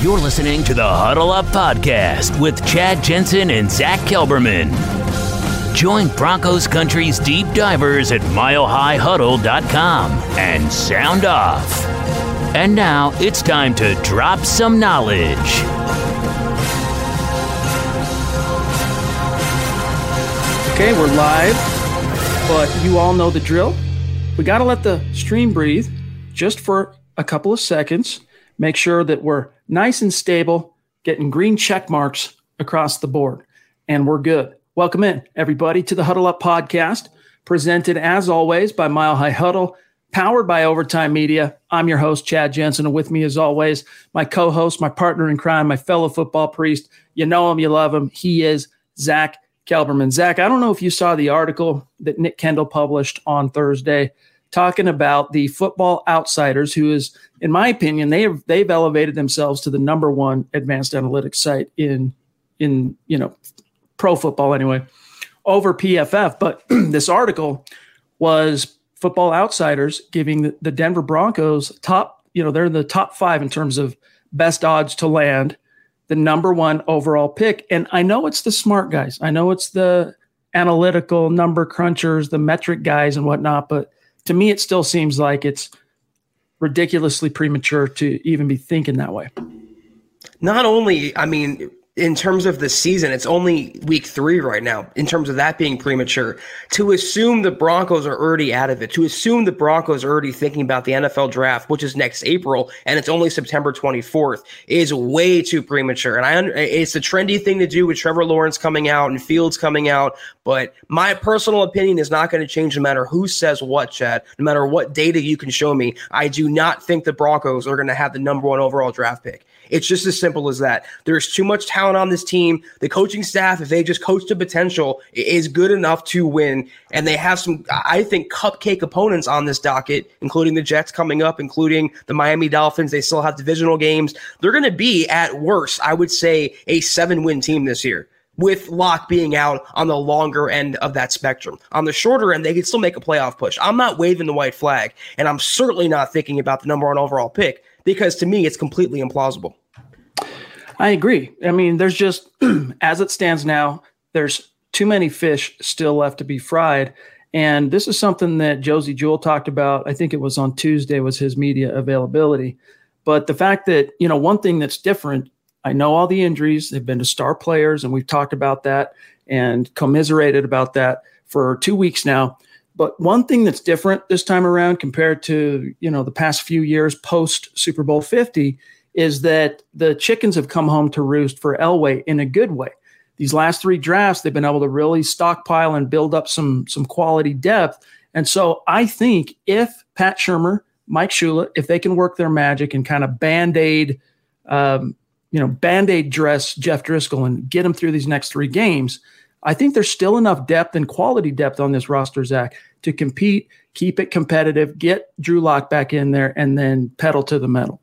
You're listening to the Huddle Up Podcast with Chad Jensen and Zach Kelberman. Join Broncos Country's deep divers at milehighhuddle.com and sound off. And now it's time to drop some knowledge. Okay, we're live, but you all know the drill. We got to let the stream breathe just for a couple of seconds. Make sure that we're nice and stable, getting green check marks across the board, and we're good. Welcome in, everybody, to the Huddle Up podcast, presented as always by Mile High Huddle, powered by Overtime Media. I'm your host, Chad Jensen, and with me, as always, my co host, my partner in crime, my fellow football priest. You know him, you love him. He is Zach Kelberman. Zach, I don't know if you saw the article that Nick Kendell published on Thursday talking about the football outsiders who is in my opinion they have they've elevated themselves to the number one advanced analytics site in in you know pro football anyway over pff but this article was football outsiders giving the, the denver broncos top you know they're in the top five in terms of best odds to land the number one overall pick. And i know it's the smart guys. I know it's the analytical number crunchers the metric guys and whatnot but to me, it still seems like it's ridiculously premature to even be thinking that way. Not only, I mean, in terms of the season, it's only week three right now, in terms of that being premature. To assume the Broncos are already out of it, to assume the Broncos are already thinking about the NFL draft, which is next April, and it's only September 24th, is way too premature. And I, it's a trendy thing to do with Trevor Lawrence coming out and Fields coming out. But my personal opinion is not going to change no matter who says what, Chad, no matter what data you can show me. I do not think the Broncos are going to have the number one overall draft pick. It's just as simple as that. There's too much talent on this team. The coaching staff, if they just coach to potential, is good enough to win. And they have some, I think, cupcake opponents on this docket, including the Jets coming up, including the Miami Dolphins. They still have divisional games. They're going to be, at worst, I would say, a seven win team this year with Lock being out on the longer end of that spectrum. On the shorter end, they can still make a playoff push. I'm not waving the white flag, and I'm certainly not thinking about the number one overall pick because to me, it's completely implausible. I agree. I mean, there's just, as it stands now, there's too many fish still left to be fried. And this is something that Josey Jewell talked about. I think it was on Tuesday was his media availability. But the fact that, you know, one thing that's different, I know all the injuries, they've been to star players, and we've talked about that and commiserated about that for two weeks now. But one thing that's different this time around compared to, you know, the past few years post Super Bowl 50 is that the chickens have come home to roost for Elway in a good way. These last three drafts, they've been able to really stockpile and build up some some quality depth. And so I think if Pat Shurmur, Mike Shula, if they can work their magic and kind of band aid, um, you know, band aid dress Jeff Driskel and get him through these next three games, I think there's still enough depth and quality depth on this roster, Zach, to compete, keep it competitive, get Drew Lock back in there, and then pedal to the metal.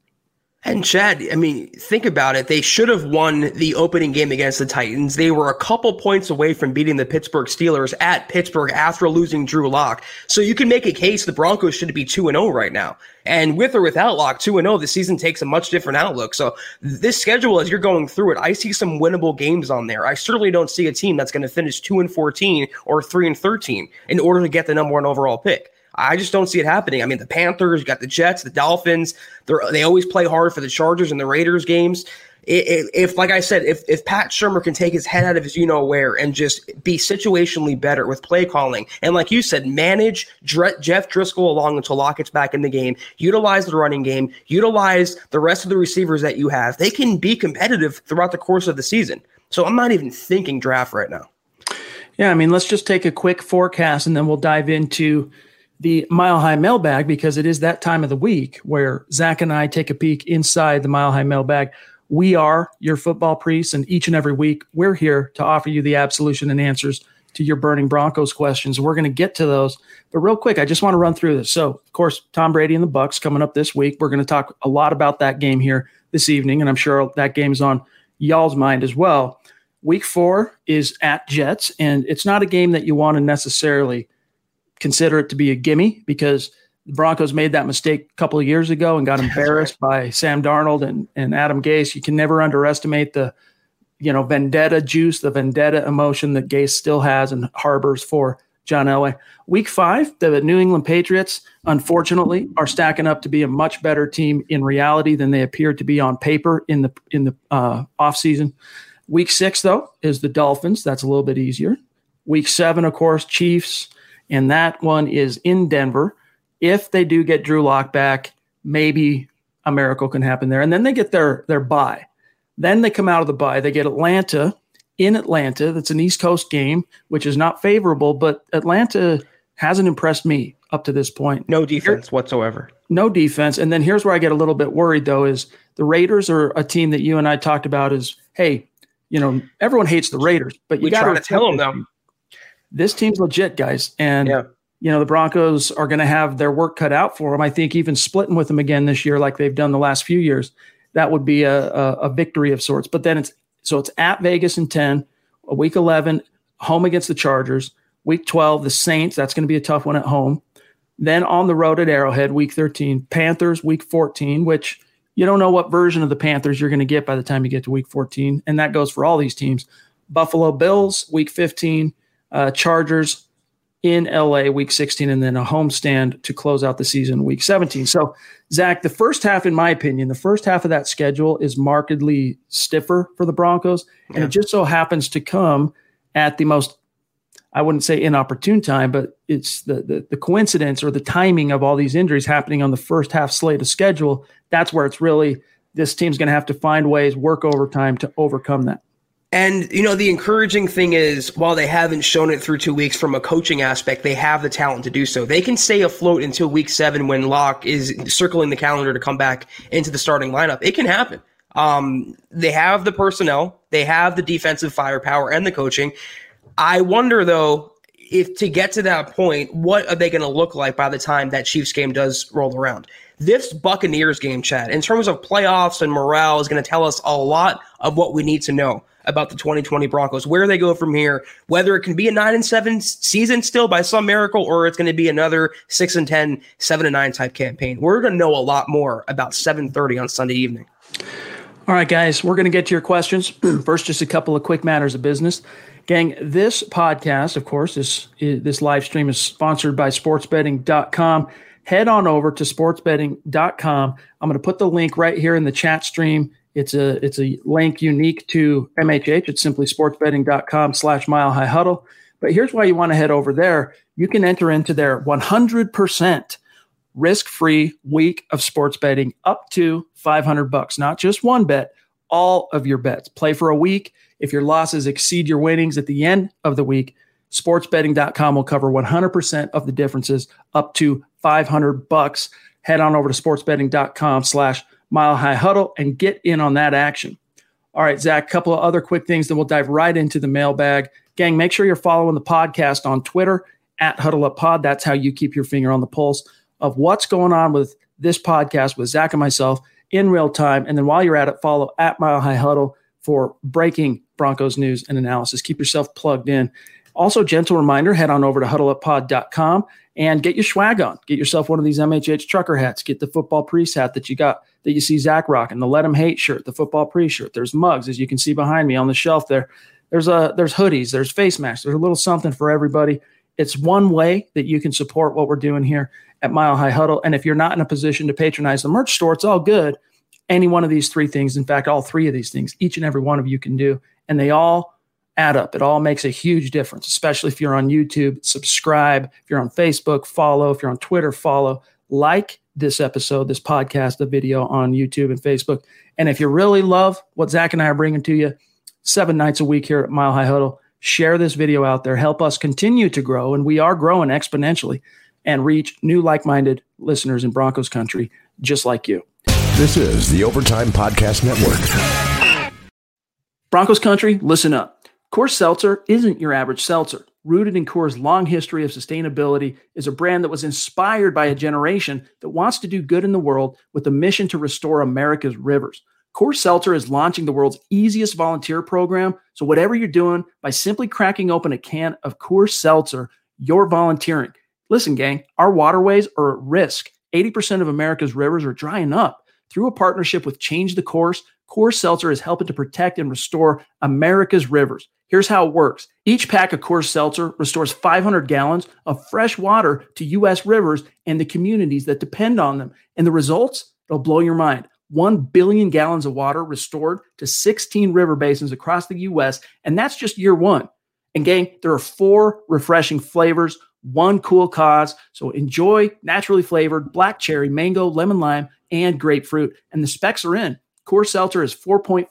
And Chad, I mean, think about it. They should have won the opening game against the Titans. They were a couple points away from beating the Pittsburgh Steelers at Pittsburgh after losing Drew Lock. So you can make a case the Broncos should be 2 0 right now. And with or without Lock, 2 0, the season takes a much different outlook. So this schedule, as you're going through it, I see some winnable games on there. I certainly don't see a team that's going to finish 2 and 14 or 3 and 13 in order to get the number one overall pick. I just don't see it happening. I mean, the Panthers, you got the Jets, the Dolphins. They they always play hard for the Chargers and the Raiders games if, like I said, if if Pat Shurmur can take his head out of his you know where and just be situationally better with play calling, and like you said, manage Dr- Jeff Driskel along until Lockett's back in the game, utilize the running game, utilize the rest of the receivers that you have, they can be competitive throughout the course of the season. So I'm not even thinking draft right now. Yeah, I mean, let's just take a quick forecast and then we'll dive into the Mile High Mailbag because it is that time of the week where Zach and I take a peek inside the Mile High Mailbag. We are your football priests, and each and every week we're here to offer you the absolution and answers to your burning Broncos questions. We're going to get to those, but real quick, I just want to run through this. So, of course, Tom Brady and the Bucs coming up this week. We're going to talk a lot about that game here this evening, and I'm sure that game is on y'all's mind as well. Week four is at Jets, and it's not a game that you want to necessarily consider it to be a gimme because – the Broncos made that mistake a couple of years ago and got embarrassed by Sam Darnold and, and Adam Gase. You can never underestimate the, you know, vendetta juice, the vendetta emotion that Gase still has and harbors for John Elway. Week five, the New England Patriots, unfortunately, are stacking up to be a much better team in reality than they appear to be on paper in the in the uh, offseason. Week six, though, is the Dolphins. That's a little bit easier. Week seven, of course, Chiefs, and that one is in Denver if they do get Drew Lock back, maybe a miracle can happen there. And then they get their their bye. Then they come out of the bye. They get Atlanta in Atlanta. That's an East Coast game, which is not favorable, but Atlanta hasn't impressed me up to this point. No defense Here, whatsoever. No defense. And then here's where I get a little bit worried though is the Raiders are a team that you and I talked about is, hey, you know, everyone hates the Raiders, but you got to tell them though. This team's legit, guys. And yeah you know, the Broncos are going to have their work cut out for them. I think even splitting with them again this year, like they've done the last few years, that would be a, a, a victory of sorts. But then it's so it's at Vegas in 10, a week 11, home against the Chargers, week 12, the Saints. That's going to be a tough one at home. Then on the road at Arrowhead, week 13, Panthers, week 14, which you don't know what version of the Panthers you're going to get by the time you get to week 14. And that goes for all these teams. Buffalo Bills, week 15, uh, Chargers, in LA week 16 and then a homestand to close out the season week 17. So, Zach, the first half, in my opinion, the first half of that schedule is markedly stiffer for the Broncos. Yeah. And it just so happens to come at the most, I wouldn't say inopportune time, but it's the, the, the coincidence or the timing of all these injuries happening on the first half slate of schedule. That's where it's really this team's going to have to find ways, work overtime to overcome that. And, you know, the encouraging thing is while they haven't shown it through two weeks from a coaching aspect, they have the talent to do so. They can stay afloat until week seven when Lock is circling the calendar to come back into the starting lineup. It can happen. Um, they have the personnel, they have the defensive firepower and the coaching. I wonder, though, if to get to that point, what are they going to look like by the time that Chiefs game does roll around? This Buccaneers game, Chad, in terms of playoffs and morale, is going to tell us a lot of what we need to know about the 2020 Broncos, where they go from here, whether it can be a 9 and 7 season still by some miracle or it's going to be another 6 and 10, 7 and 9 type campaign. We're going to know a lot more about 7:30 on Sunday evening. All right, guys, we're going to get to your questions. First, just a couple of quick matters of business. Gang, this podcast, of course, is, is this live stream is sponsored by sportsbetting.com. Head on over to sportsbetting.com. I'm going to put the link right here in the chat stream. It's a it's a link unique to MHH. It's simply sportsbetting.com slash mile high huddle. But here's why you want to head over there. You can enter into their 100% risk-free week of sports betting up to 500 bucks. Not just one bet, all of your bets. Play for a week. If your losses exceed your winnings at the end of the week, sportsbetting.com will cover 100% of the differences up to 500 bucks. Head on over to sportsbetting.com slash Mile High Huddle and get in on that action. All right, Zach, couple of other quick things, then we'll dive right into the mailbag. Gang, make sure you're following the podcast on Twitter at Huddle Up Pod. That's how you keep your finger on the pulse of what's going on with this podcast with Zach and myself in real time. And then while you're at it, follow at Mile High Huddle for breaking Broncos news and analysis. Keep yourself plugged in. Also, gentle reminder head on over to huddleuppod.com and get your swag on. Get yourself one of these MHH trucker hats. Get the football priest hat that you got that you see Zach rocking, the Let Him Hate shirt, the football priest shirt. There's mugs, as you can see behind me on the shelf there. There's a there's hoodies, there's face masks, there's a little something for everybody. It's one way that you can support what we're doing here at Mile High Huddle. And if you're not in a position to patronize the merch store, it's all good. Any one of these three things, in fact, all three of these things, each and every one of you can do. And they all add up. It all makes a huge difference, especially if you're on YouTube. Subscribe. If you're on Facebook, follow. If you're on Twitter, follow. Like this episode, this podcast, the video on YouTube and Facebook. And if you really love what Zach and I are bringing to you seven nights a week here at Mile High Huddle, share this video out there. Help us continue to grow. And we are growing exponentially and reach new like minded listeners in Broncos country just like you. This is the Overtime Podcast Network. Broncos country, listen up. Coors Seltzer isn't your average seltzer. Rooted in Coors' long history of sustainability, is a brand that was inspired by a generation that wants to do good in the world with a mission to restore America's rivers. Coors Seltzer is launching the world's easiest volunteer program. So, whatever you're doing, by simply cracking open a can of Coors Seltzer, you're volunteering. Listen, gang, our waterways are at risk. 80% of America's rivers are drying up. Through a partnership with Change the Course, Coors Seltzer is helping to protect and restore America's rivers. Here's how it works each pack of Coors Seltzer restores 500 gallons of fresh water to U.S. rivers and the communities that depend on them. And the results? It'll blow your mind. 1 billion gallons of water restored to 16 river basins across the U.S., and that's just year one. And, gang, there are four refreshing flavors, one cool cause. So enjoy naturally flavored black cherry, mango, lemon lime, and grapefruit. And the specs are in. Coors Seltzer is 4.5%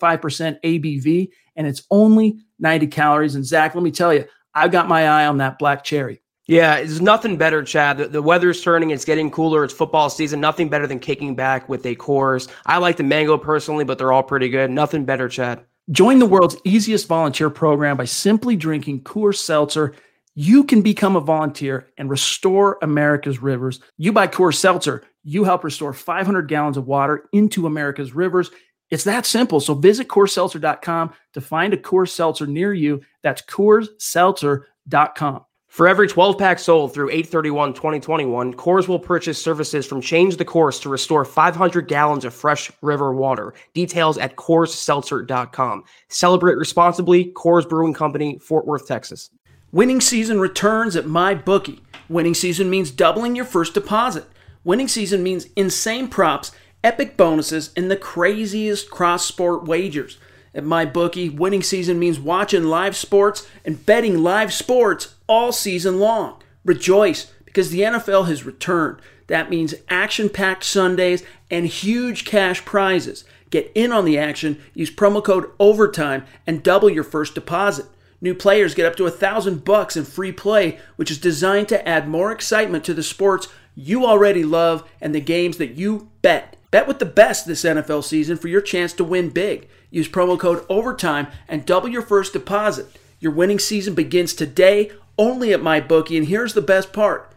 ABV and it's only 90 calories. And Zach, let me tell you, I've got my eye on that black cherry. Yeah, it's nothing better, Chad. The, the, weather's turning, it's getting cooler, it's football season. Nothing better than kicking back with a Coors. I like the mango personally, but they're all pretty good. Nothing better, Chad. Join the world's easiest volunteer program by simply drinking Coors Seltzer. You can become a volunteer and restore America's rivers. You buy Coors Seltzer, you help restore 500 gallons of water into America's rivers. It's that simple. So visit CoorsSeltzer.com to find a Coors Seltzer near you. That's CoorsSeltzer.com. For every 12 pack sold through 831 2021, Coors will purchase services from Change the Course to restore 500 gallons of fresh river water. Details at CoorsSeltzer.com. Celebrate responsibly. Coors Brewing Company, Fort Worth, Texas. Winning season returns at MyBookie. Winning season means doubling your first deposit. Winning season means insane props epic bonuses, and the craziest cross sport wagers. At MyBookie, winning season means watching live sports and betting live sports all season long. Rejoice because the NFL has returned. That means action packed Sundays and huge cash prizes. Get in on the action, use promo code OVERTIME, and double your first deposit. New players get up to a thousand bucks in free play, which is designed to add more excitement to the sports you already love and the games that you bet. Bet with the best this NFL season for your chance to win big. Use promo code OVERTIME and double your first deposit. Your winning season begins today only at MyBookie, and here's the best part.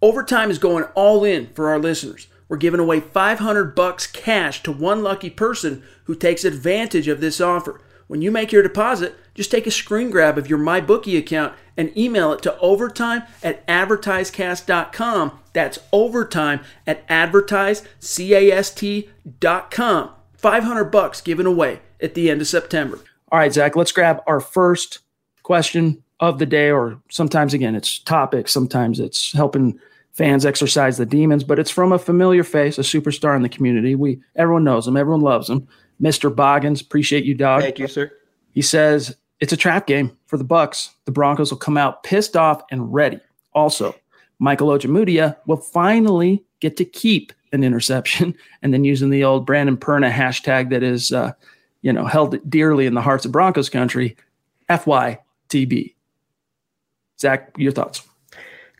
Overtime is going all in for our listeners. We're giving away 500 bucks cash to one lucky person who takes advantage of this offer. When you make your deposit, just take a screen grab of your MyBookie account and email it to overtime at advertisecast.com. That's overtime at advertisecast.com. 500 bucks given away at the end of September. All right, Zach, let's grab our first question of the day, or sometimes again, it's topic, sometimes it's helping fans exercise the demons, but it's from a familiar face, a superstar in the community. We everyone knows him, everyone loves him. Mr. Boggins, appreciate you, dog. Thank you, sir. He says it's a trap game for the Bucs. The Broncos will come out pissed off and ready. Also, Michael Ojemudia will finally get to keep an interception, and then using the old Brandon Perna hashtag that is, uh, you know, held dearly in the hearts of Broncos country, FYTB. Zach, your thoughts?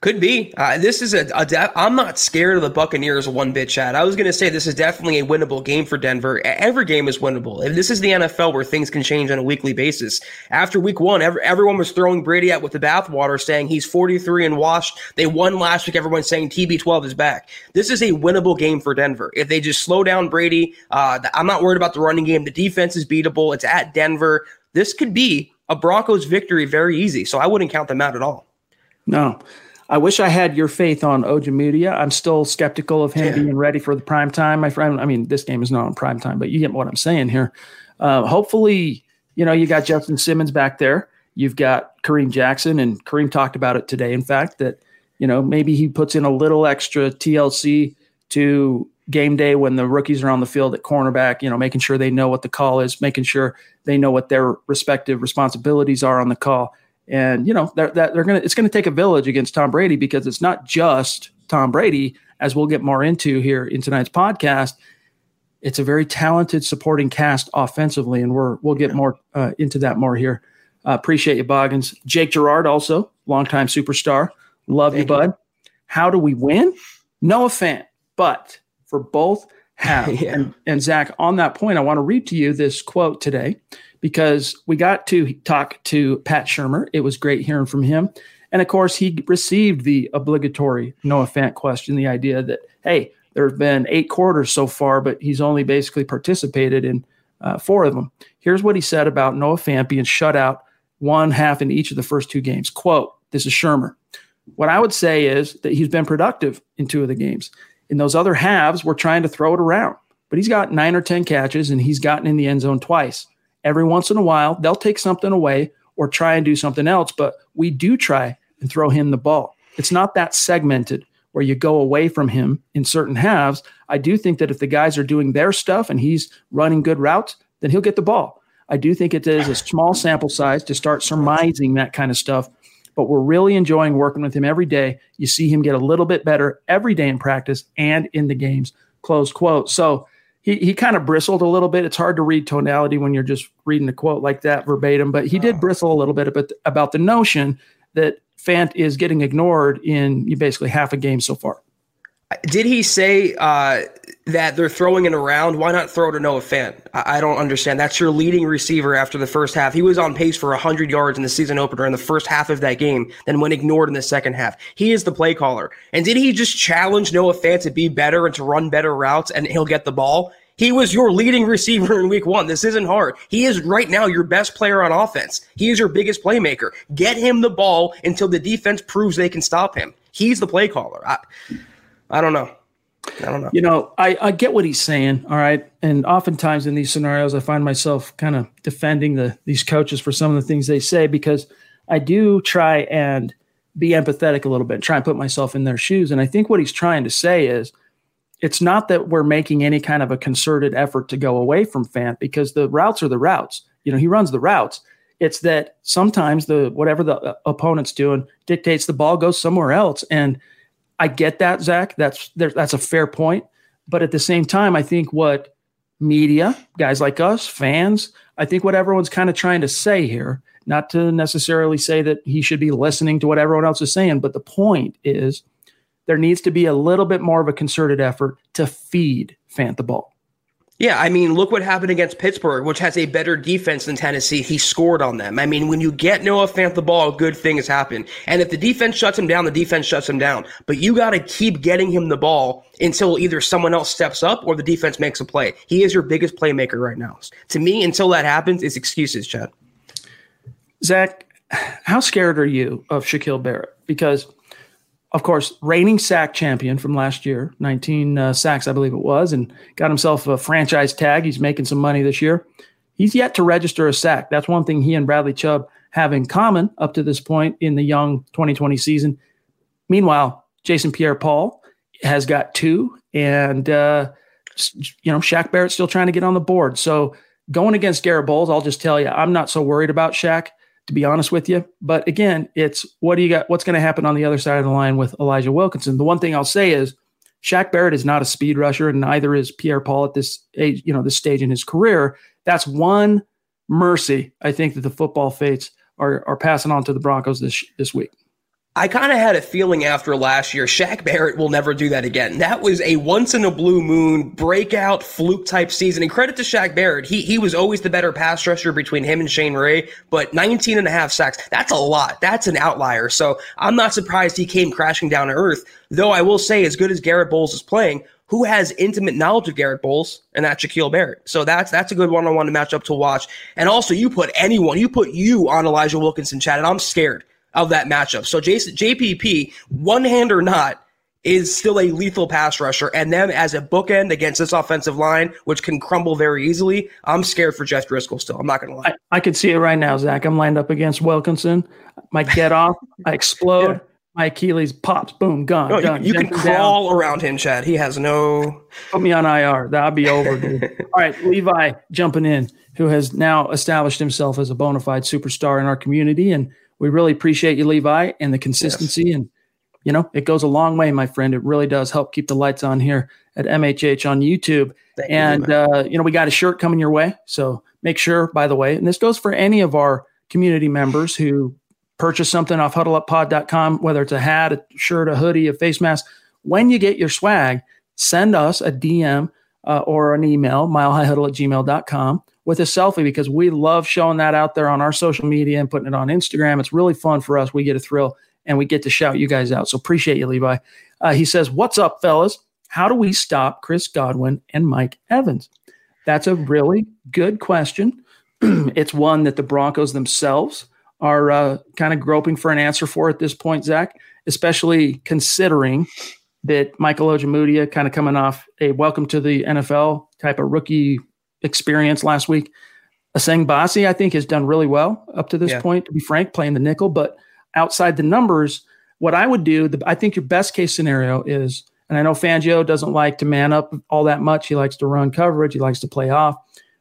Could be. Uh, this is a. a de- I'm not scared of the Buccaneers one bit, Chad. I was going to say this is definitely a winnable game for Denver. Every game is winnable. If this is the NFL where things can change on a weekly basis. After week one, every, everyone was throwing Brady out with the bathwater, saying he's 43 and washed. They won last week. Everyone's saying TB12 is back. This is a winnable game for Denver. If they just slow down Brady, uh, I'm not worried about the running game. The defense is beatable. It's at Denver. This could be a Broncos victory very easy. So I wouldn't count them out at all. No. I wish I had your faith on Ojemudia. I'm still skeptical of him yeah. being ready for the prime time, my friend. I mean, this game is not on prime time, but you get what I'm saying here. Uh, hopefully, you know, you got Justin Simmons back there. You've got Kareem Jackson, and Kareem talked about it today. In fact, that you know maybe he puts in a little extra TLC to game day when the rookies are on the field at cornerback. You know, making sure they know what the call is, making sure they know what their respective responsibilities are on the call. And you know they're, they're gonna it's gonna take a village against Tom Brady because it's not just Tom Brady, as we'll get more into here in tonight's podcast. It's a very talented supporting cast offensively, and we're we'll get more uh, into that more here. Uh, appreciate you, Boggins. Jake Gerard, also longtime superstar. Love Thank you, bud. You. How do we win? Noah Fant, but for both halves. yeah. and, and Zach, on that point, I want to read to you this quote today because we got to talk to Pat Shurmur. It was great hearing from him. And of course, he received the obligatory Noah Fant question the idea that, hey, there have been eight quarters so far, but he's only basically participated in uh, four of them. Here's what he said about Noah Fant being shut out one half in each of the first two games. Quote, this is Shurmur. What I would say is that he's been productive in two of the games. In those other halves, we're trying to throw it around, but he's got nine or 10 catches and he's gotten in the end zone twice. Every once in a while, they'll take something away or try and do something else, but we do try and throw him the ball. It's not that segmented where you go away from him in certain halves. I do think that if the guys are doing their stuff and he's running good routes, then he'll get the ball. I do think it is a small sample size to start surmising that kind of stuff, but we're really enjoying working with him every day. You see him get a little bit better every day in practice and in the games. Close quote. So he, he kind of bristled a little bit. It's hard to read tonality when you're just reading a quote like that verbatim, but he did oh. bristle a little bit about, about the notion that Fant is getting ignored in basically half a game so far. Did he say uh, that they're throwing it around? Why not throw to Noah Fant? I, I, don't understand. That's your leading receiver after the first half. He was on pace for 100 yards in the season opener in the first half of that game, then went ignored in the second half. He is the play caller. And did he just challenge Noah Fant to be better and to run better routes and he'll get the ball? He was your leading receiver in week one. This isn't hard. He is right now your best player on offense. He is your biggest playmaker. Get him the ball until the defense proves they can stop him. He's the play caller. I, I don't know. I don't know. You know, I, I get what he's saying. All right. And oftentimes in these scenarios, I find myself kind of defending the these coaches for some of the things they say because I do try and be empathetic a little bit, try and put myself in their shoes. And I think what he's trying to say is – it's not that we're making any kind of a concerted effort to go away from Fant because the routes are the routes. You know, he runs the routes. It's that sometimes the whatever the uh, opponent's doing dictates the ball goes somewhere else. And I get that, Zach. That's that's a fair point. But at the same time, I think what media, guys like us, fans, I think what everyone's kind of trying to say here, not to necessarily say that he should be listening to what everyone else is saying, but the point is there needs to be a little bit more of a concerted effort to feed Fant the ball. Yeah, I mean, look what happened against Pittsburgh, which has a better defense than Tennessee. He scored on them. I mean, when you get Noah Fant the ball, a good things happen. And if the defense shuts him down, the defense shuts him down. But you got to keep getting him the ball until either someone else steps up or the defense makes a play. He is your biggest playmaker right now. To me, until that happens, it's excuses, Chad. Zach, how scared are you of Shaquille Barrett? Because – of course, reigning sack champion from last year, 19 uh, sacks, I believe it was, and got himself a franchise tag. He's making some money this year. He's yet to register a sack. That's one thing he and Bradley Chubb have in common up to this point in the young 2020 season. Meanwhile, Jason Pierre Paul has got two, and, uh, you know, Shaq Barrett's still trying to get on the board. So going against Garrett Bolles, I'll just tell you, I'm not so worried about Shaq to be honest with you. But again, it's what do you got? What's going to happen on the other side of the line with Elijah Wilkinson? The one thing I'll say is Shaq Barrett is not a speed rusher, and neither is Pierre Paul at this age, you know, this stage in his career. That's one mercy I think that the football fates are are passing on to the Broncos this this week. I kind of had a feeling after last year, Shaq Barrett will never do that again. That was a once in a blue moon breakout fluke type season. And credit to Shaq Barrett. He, he was always the better pass rusher between him and Shane Ray, but 19 and a half sacks. That's a lot. That's an outlier. So I'm not surprised he came crashing down to earth. Though I will say, as good as Garrett Bolles is playing, who has intimate knowledge of Garrett Bolles, and that's Shaquille Barrett. So that's that's a good one-on-one matchup to watch. And also, you put anyone, you put you on Elijah Wilkinson, Chad, and I'm scared of that matchup. So Jason, JPP, one hand or not, is still a lethal pass rusher, and them as a bookend against this offensive line, which can crumble very easily. I'm scared for Jeff Driskel still. I'm not going to lie. I, I could see it right now, Zach. I'm lined up against Wilkinson. My get off, I explode. Yeah. My Achilles pops, boom, gone, no, done. You, you can crawl down. around him, Chad. He has no. Put me on IR. That'll be over, dude. All right, Levi jumping in, who has now established himself as a bona fide superstar in our community, and we really appreciate you, Levi, and the consistency yes. and you know, it goes a long way, my friend. It really does help keep the lights on here at MHH on YouTube. Thank and, you, uh, you know, we got a shirt coming your way. So make sure, by the way, and this goes for any of our community members who purchase something off huddleuppod.com, whether it's a hat, a shirt, a hoodie, a face mask. When you get your swag, send us a DM uh, or an email, milehighhuddle at gmail.com with a selfie because we love showing that out there on our social media and putting it on Instagram. It's really fun for us. We get a thrill and we get to shout you guys out. So appreciate you, Levi. Uh, he says, What's up, fellas? How do we stop Chris Godwin and Mike Evans? That's a really good question. it's one that the Broncos themselves are uh, kind of groping for an answer for at this point, Zach, especially considering that Michael Ojemudia kind of coming off a welcome to the NFL type of rookie experience last week. Essang Bassey, I think, has done really well up to this yeah. point, to be frank, playing the nickel. But outside the numbers, what I would do, the, I think your best case scenario is, and I know Fangio doesn't like to man up all that much. He likes to run coverage. He likes to play off.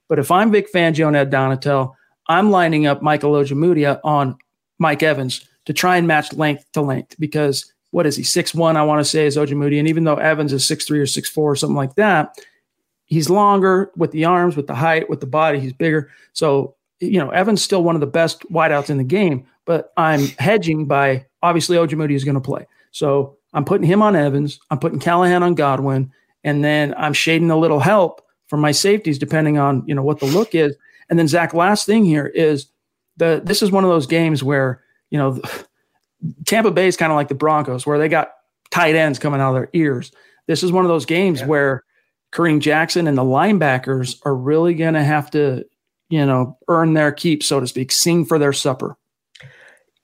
But if I'm Vic Fangio and Ed Donatell, I'm lining up Michael Ojemudia on Mike Evans to try and match length to length because what is he six one? I want to say is Ojemudia, and even though Evans is six three or six four or something like that, he's longer with the arms, with the height, with the body. He's bigger. So you know, Evans still one of the best wideouts in the game but I'm hedging by obviously Ojemudia is going to play. So I'm putting him on Evans. I'm putting Callahan on Godwin, and then I'm shading a little help from my safeties depending on you know what the look is. And then Zach, last thing here is the this is one of those games where you know Tampa Bay is kind of like the Broncos where they got tight ends coming out of their ears. This is one of those games yeah. where Kareem Jackson and the linebackers are really going to have to you know earn their keep, so to speak, sing for their supper.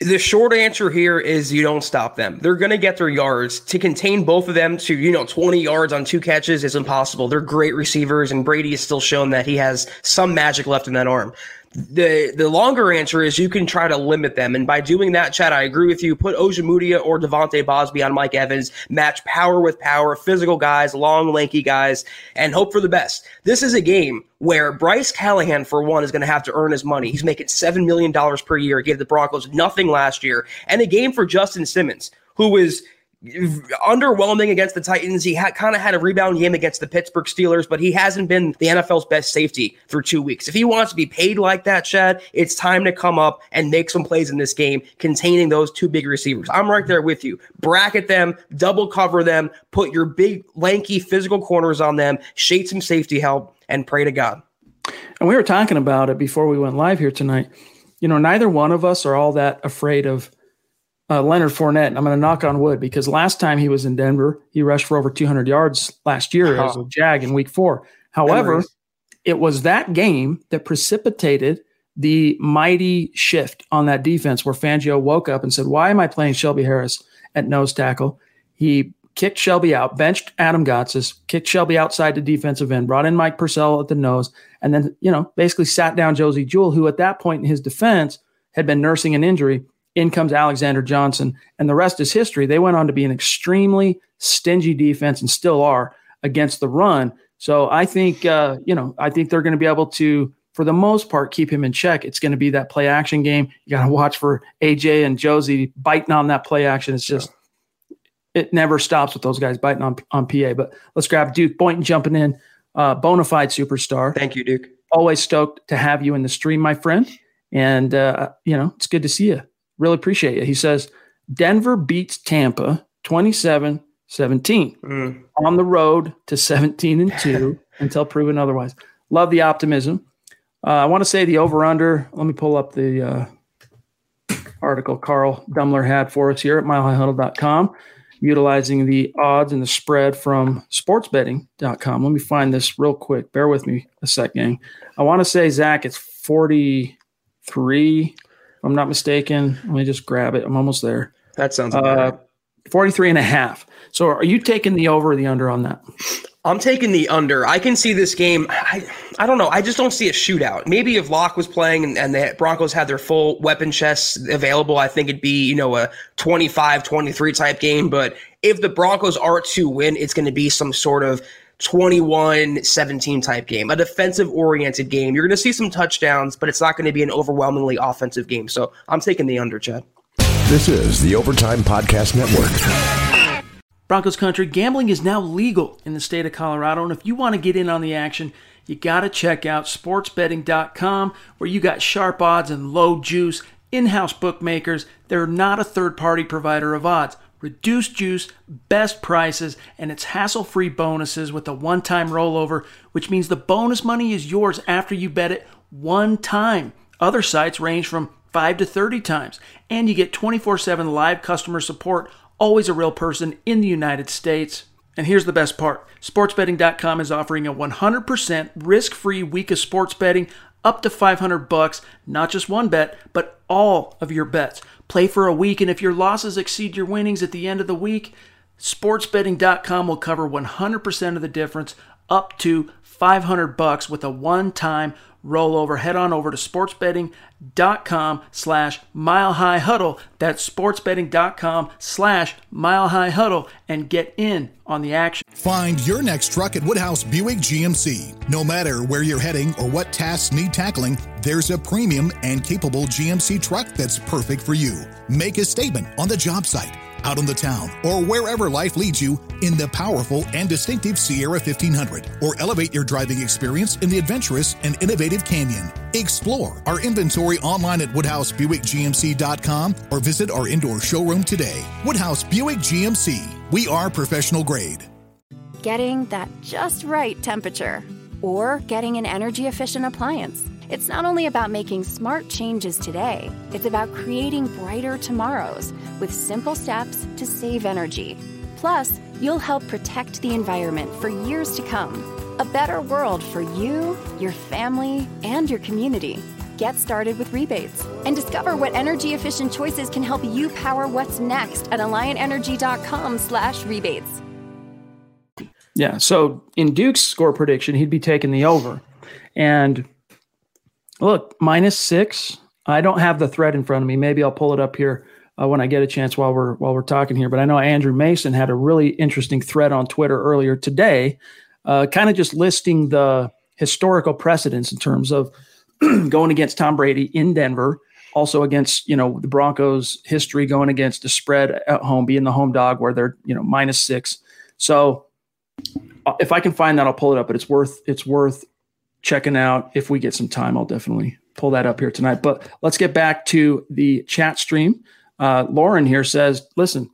The short answer here is you don't stop them. They're going to get their yards. To contain both of them to, you know, 20 yards on two catches is impossible. They're great receivers, and Brady has still shown that he has some magic left in that arm the the longer answer is you can try to limit them, and by doing that, Chad, I agree with you. Put Ojemudia or De'Vante Bausby on Mike Evans, match power with power, physical guys, long, lanky guys, and hope for the best. This is a game where Bryce Callahan, for one, is going to have to earn his money. He's making seven million dollars per year. Gave the Broncos nothing last year, and a game for Justin Simmons, who is underwhelming against the Titans. He had kind of had a rebound game against the Pittsburgh Steelers, but he hasn't been the NFL's best safety for two weeks. If he wants to be paid like that, Chad, it's time to come up and make some plays in this game containing those two big receivers. I'm right there with you. Bracket them, double cover them, put your big, lanky, physical corners on them, shade some safety help, and pray to God. And we were talking about it before we went live here tonight. You know, neither one of us are all that afraid of uh, Leonard Fournette. I'm going to knock on wood because last time he was in Denver, he rushed for over 200 yards last year as a Jag in Week Four. However, Memories. it was that game that precipitated the mighty shift on that defense where Fangio woke up and said, "Why am I playing Shelby Harris at nose tackle?" He kicked Shelby out, benched Adam Gotsis, kicked Shelby outside the defensive end, brought in Mike Purcell at the nose, and then you know basically sat down Josey Jewell, who at that point in his defense had been nursing an injury in comes Alexander Johnson, and the rest is history. They went on to be an extremely stingy defense and still are against the run. So I think, uh, you know, I think they're going to be able to, for the most part, keep him in check. It's going to be that play action game. You got to watch for AJ and Josey biting on that play action. It's just, it never stops with those guys biting on, on PA. But let's grab Duke Boynton jumping in, uh, bona fide superstar. Thank you, Duke. Always stoked to have you in the stream, my friend. And, uh, you know, it's good to see you. Really appreciate it. He says Denver beats Tampa 27 17 mm. on the road to 17 and 2 until proven otherwise. Love the optimism. Uh, I want to say the over under. Let me pull up the uh, article Carl Dummler had for us here at milehighhuddle.com, utilizing the odds and the spread from sportsbetting.com. Let me find this real quick. Bear with me a second. I want to say, Zach, it's 43 I'm not mistaken. Let me just grab it. I'm almost there. That sounds uh, 43 and a half. So are you taking the over or the under on that? I'm taking the under. I can see this game. I, I don't know. I just don't see a shootout. Maybe if Lock was playing and, and the Broncos had their full weapon chests available, I think it'd be, you know, a 25 23 type game. But if the Broncos are to win, it's going to be some sort of 21 17 type game, a defensive oriented game. You're going to see some touchdowns, but it's not going to be an overwhelmingly offensive game. So I'm taking the under, Chad. This is the Overtime Podcast Network. Broncos country, gambling is now legal in the state of Colorado. And if you want to get in on the action, you got to check out sportsbetting.com where you got sharp odds and low juice, in house bookmakers. They're not a third party provider of odds reduced juice, best prices, and it's hassle free bonuses with a one time rollover, which means the bonus money is yours after you bet it one time. Other sites range from 5 to 30 times, and you get 24 7 live customer support, always a real person in the United States. And here's the best part sportsbetting.com is offering a 100% risk free week of sports betting up to 500 bucks, not just one bet, but all of your bets. Play for a week, and if your losses exceed your winnings at the end of the week, sportsbetting.com will cover 100% of the difference up to 500 bucks with a one-time rollover. Head on over to sportsbetting.com slash mile high huddle. That's sportsbetting.com slash mile high huddle and get in on the action. Find your next truck at Woodhouse Buick GMC. No matter where you're heading or what tasks need tackling, there's a premium and capable GMC truck that's perfect for you. Make a statement on the job site out on the town, or wherever life leads you in the powerful and distinctive Sierra 1500, or elevate your driving experience in the adventurous and innovative Canyon. Explore our inventory online at WoodhouseBuickGMC.com or visit our indoor showroom today. Woodhouse Buick GMC, we are professional grade. Getting that just right temperature, or getting an energy efficient appliance. It's not only about making smart changes today, it's about creating brighter tomorrows with simple steps to save energy. Plus, you'll help protect the environment for years to come. A better world for you, your family, and your community. Get started with rebates and discover what energy efficient choices can help you power what's next at alliantenergy.com/rebates. Yeah, so in Duke's score prediction, he'd be taking the over. And Look, minus six. I don't have the thread in front of me. Maybe I'll pull it up here uh, when I get a chance while we're while we're talking here. But I know Andrew Mason had a really interesting thread on Twitter earlier today, uh, kind of just listing the historical precedents in terms of going against Tom Brady in Denver, also against you know the Broncos' history going against the spread at home, being the home dog where they're you know minus six. So uh, if I can find that, I'll pull it up. But it's worth it's worth checking out. If we get some time, I'll definitely pull that up here tonight. But let's get back to the chat stream. Uh, Lauren here says, listen,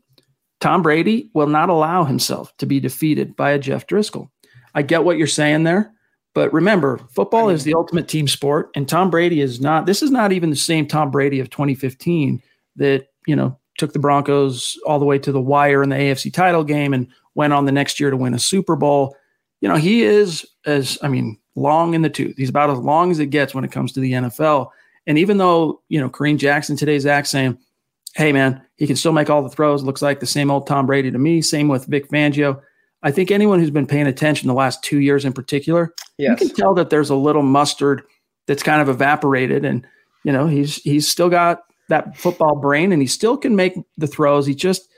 Tom Brady will not allow himself to be defeated by a Jeff Driskel. I get what you're saying there, but remember, football is the ultimate team sport, and Tom Brady is not. This is not even the same Tom Brady of 2015 that you know took the Broncos all the way to the wire in the AFC title game and went on the next year to win a Super Bowl. You know, he is as I mean, long in the tooth. He's about as long as it gets when it comes to the NFL. And even though, you know, Kareem Jackson today's Zach saying, hey, man, he can still make all the throws, looks like the same old Tom Brady to me. Same with Vic Fangio. I think anyone who's been paying attention the last two years in particular, yes. you can tell that there's a little mustard that's kind of evaporated. And, you know, he's he's still got that football brain and he still can make the throws. He just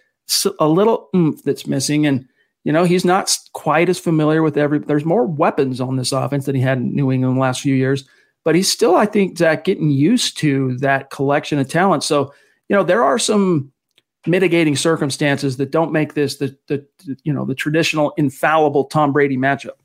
a little oomph that's missing. And you know, he's not quite as familiar with every. There's more weapons on this offense than he had in New England the last few years, but he's still, I think, Zach, getting used to that collection of talent. So, you know, there are some mitigating circumstances that don't make this the the you know the traditional infallible Tom Brady matchup.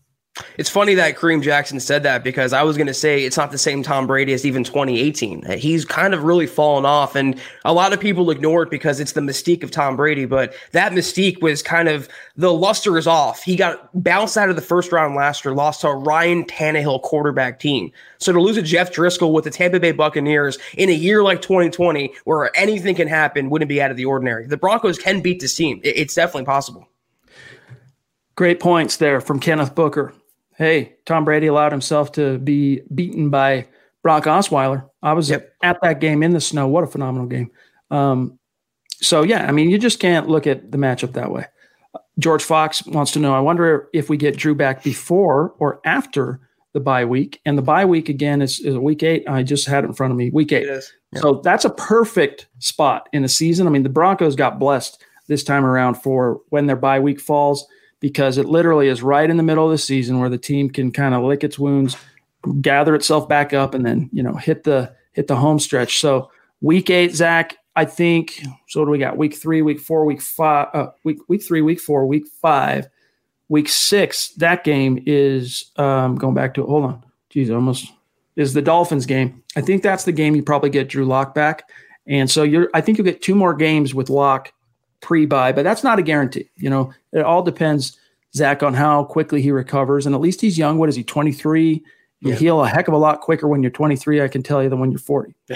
It's funny that Kareem Jackson said that because I was going to say it's not the same Tom Brady as even 2018. Uh, he's kind of really fallen off, and a lot of people ignore it because it's the mystique of Tom Brady. But that mystique was kind of the luster is off. He got bounced out of the first round last year, lost to a Ryan Tannehill quarterback team. So to lose a Jeff Driskel with the Tampa Bay Buccaneers in a year like 2020, where anything can happen, wouldn't be out of the ordinary. The Broncos can beat this team. It's definitely possible. Great points there from Kenneth Booker hey, Tom Brady allowed himself to be beaten by Brock Osweiler. I was yep. at that game in the snow. What a phenomenal game. Um, so yeah, I mean, you just can't look at the matchup that way. George Fox wants to know. I wonder if we get Drew back before or after the bye week, and the bye week again is, is week eight. I just had it in front of me, week eight. Yeah. So that's a perfect spot in the season. I mean, the Broncos got blessed this time around for when their bye week falls because it literally is right in the middle of the season where the team can kind of lick its wounds, gather itself back up, and then you know hit the hit the home stretch. So week eight, Zach, I think. So what do we got? Week three, week four, week five, uh, week week three, week four, week five, week six. That game is um, going back to. Hold on, geez, almost is the Dolphins game. I think that's the game you probably get Drew Lock back, and so you're. I think you'll get two more games with Lock pre-buy, but that's not a guarantee. You know, it all depends, Zach, on how quickly he recovers. And at least he's young. What is he? Twenty three. You yeah. heal a heck of a lot quicker when you're 23, I can tell you, than when you're 40.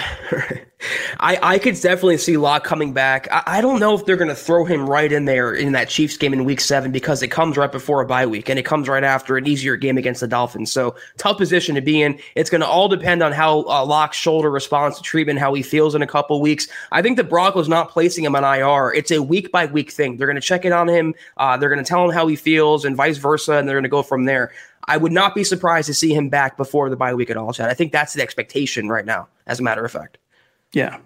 I, I could definitely see Lock coming back. I, I don't know if they're going to throw him right in there in that Chiefs game in week seven because it comes right before a bye week and it comes right after an easier game against the Dolphins. So, tough position to be in. It's going to all depend on how uh, Lock's shoulder responds to treatment, how he feels in a couple weeks. I think the Broncos not placing him on IR, it's a week by week thing. They're going to check in on him, uh, they're going to tell him how he feels, and vice versa, and they're going to go from there. I would not be surprised to see him back before the bye week at all, Chad. I think that's the expectation right now, as a matter of fact. Yeah.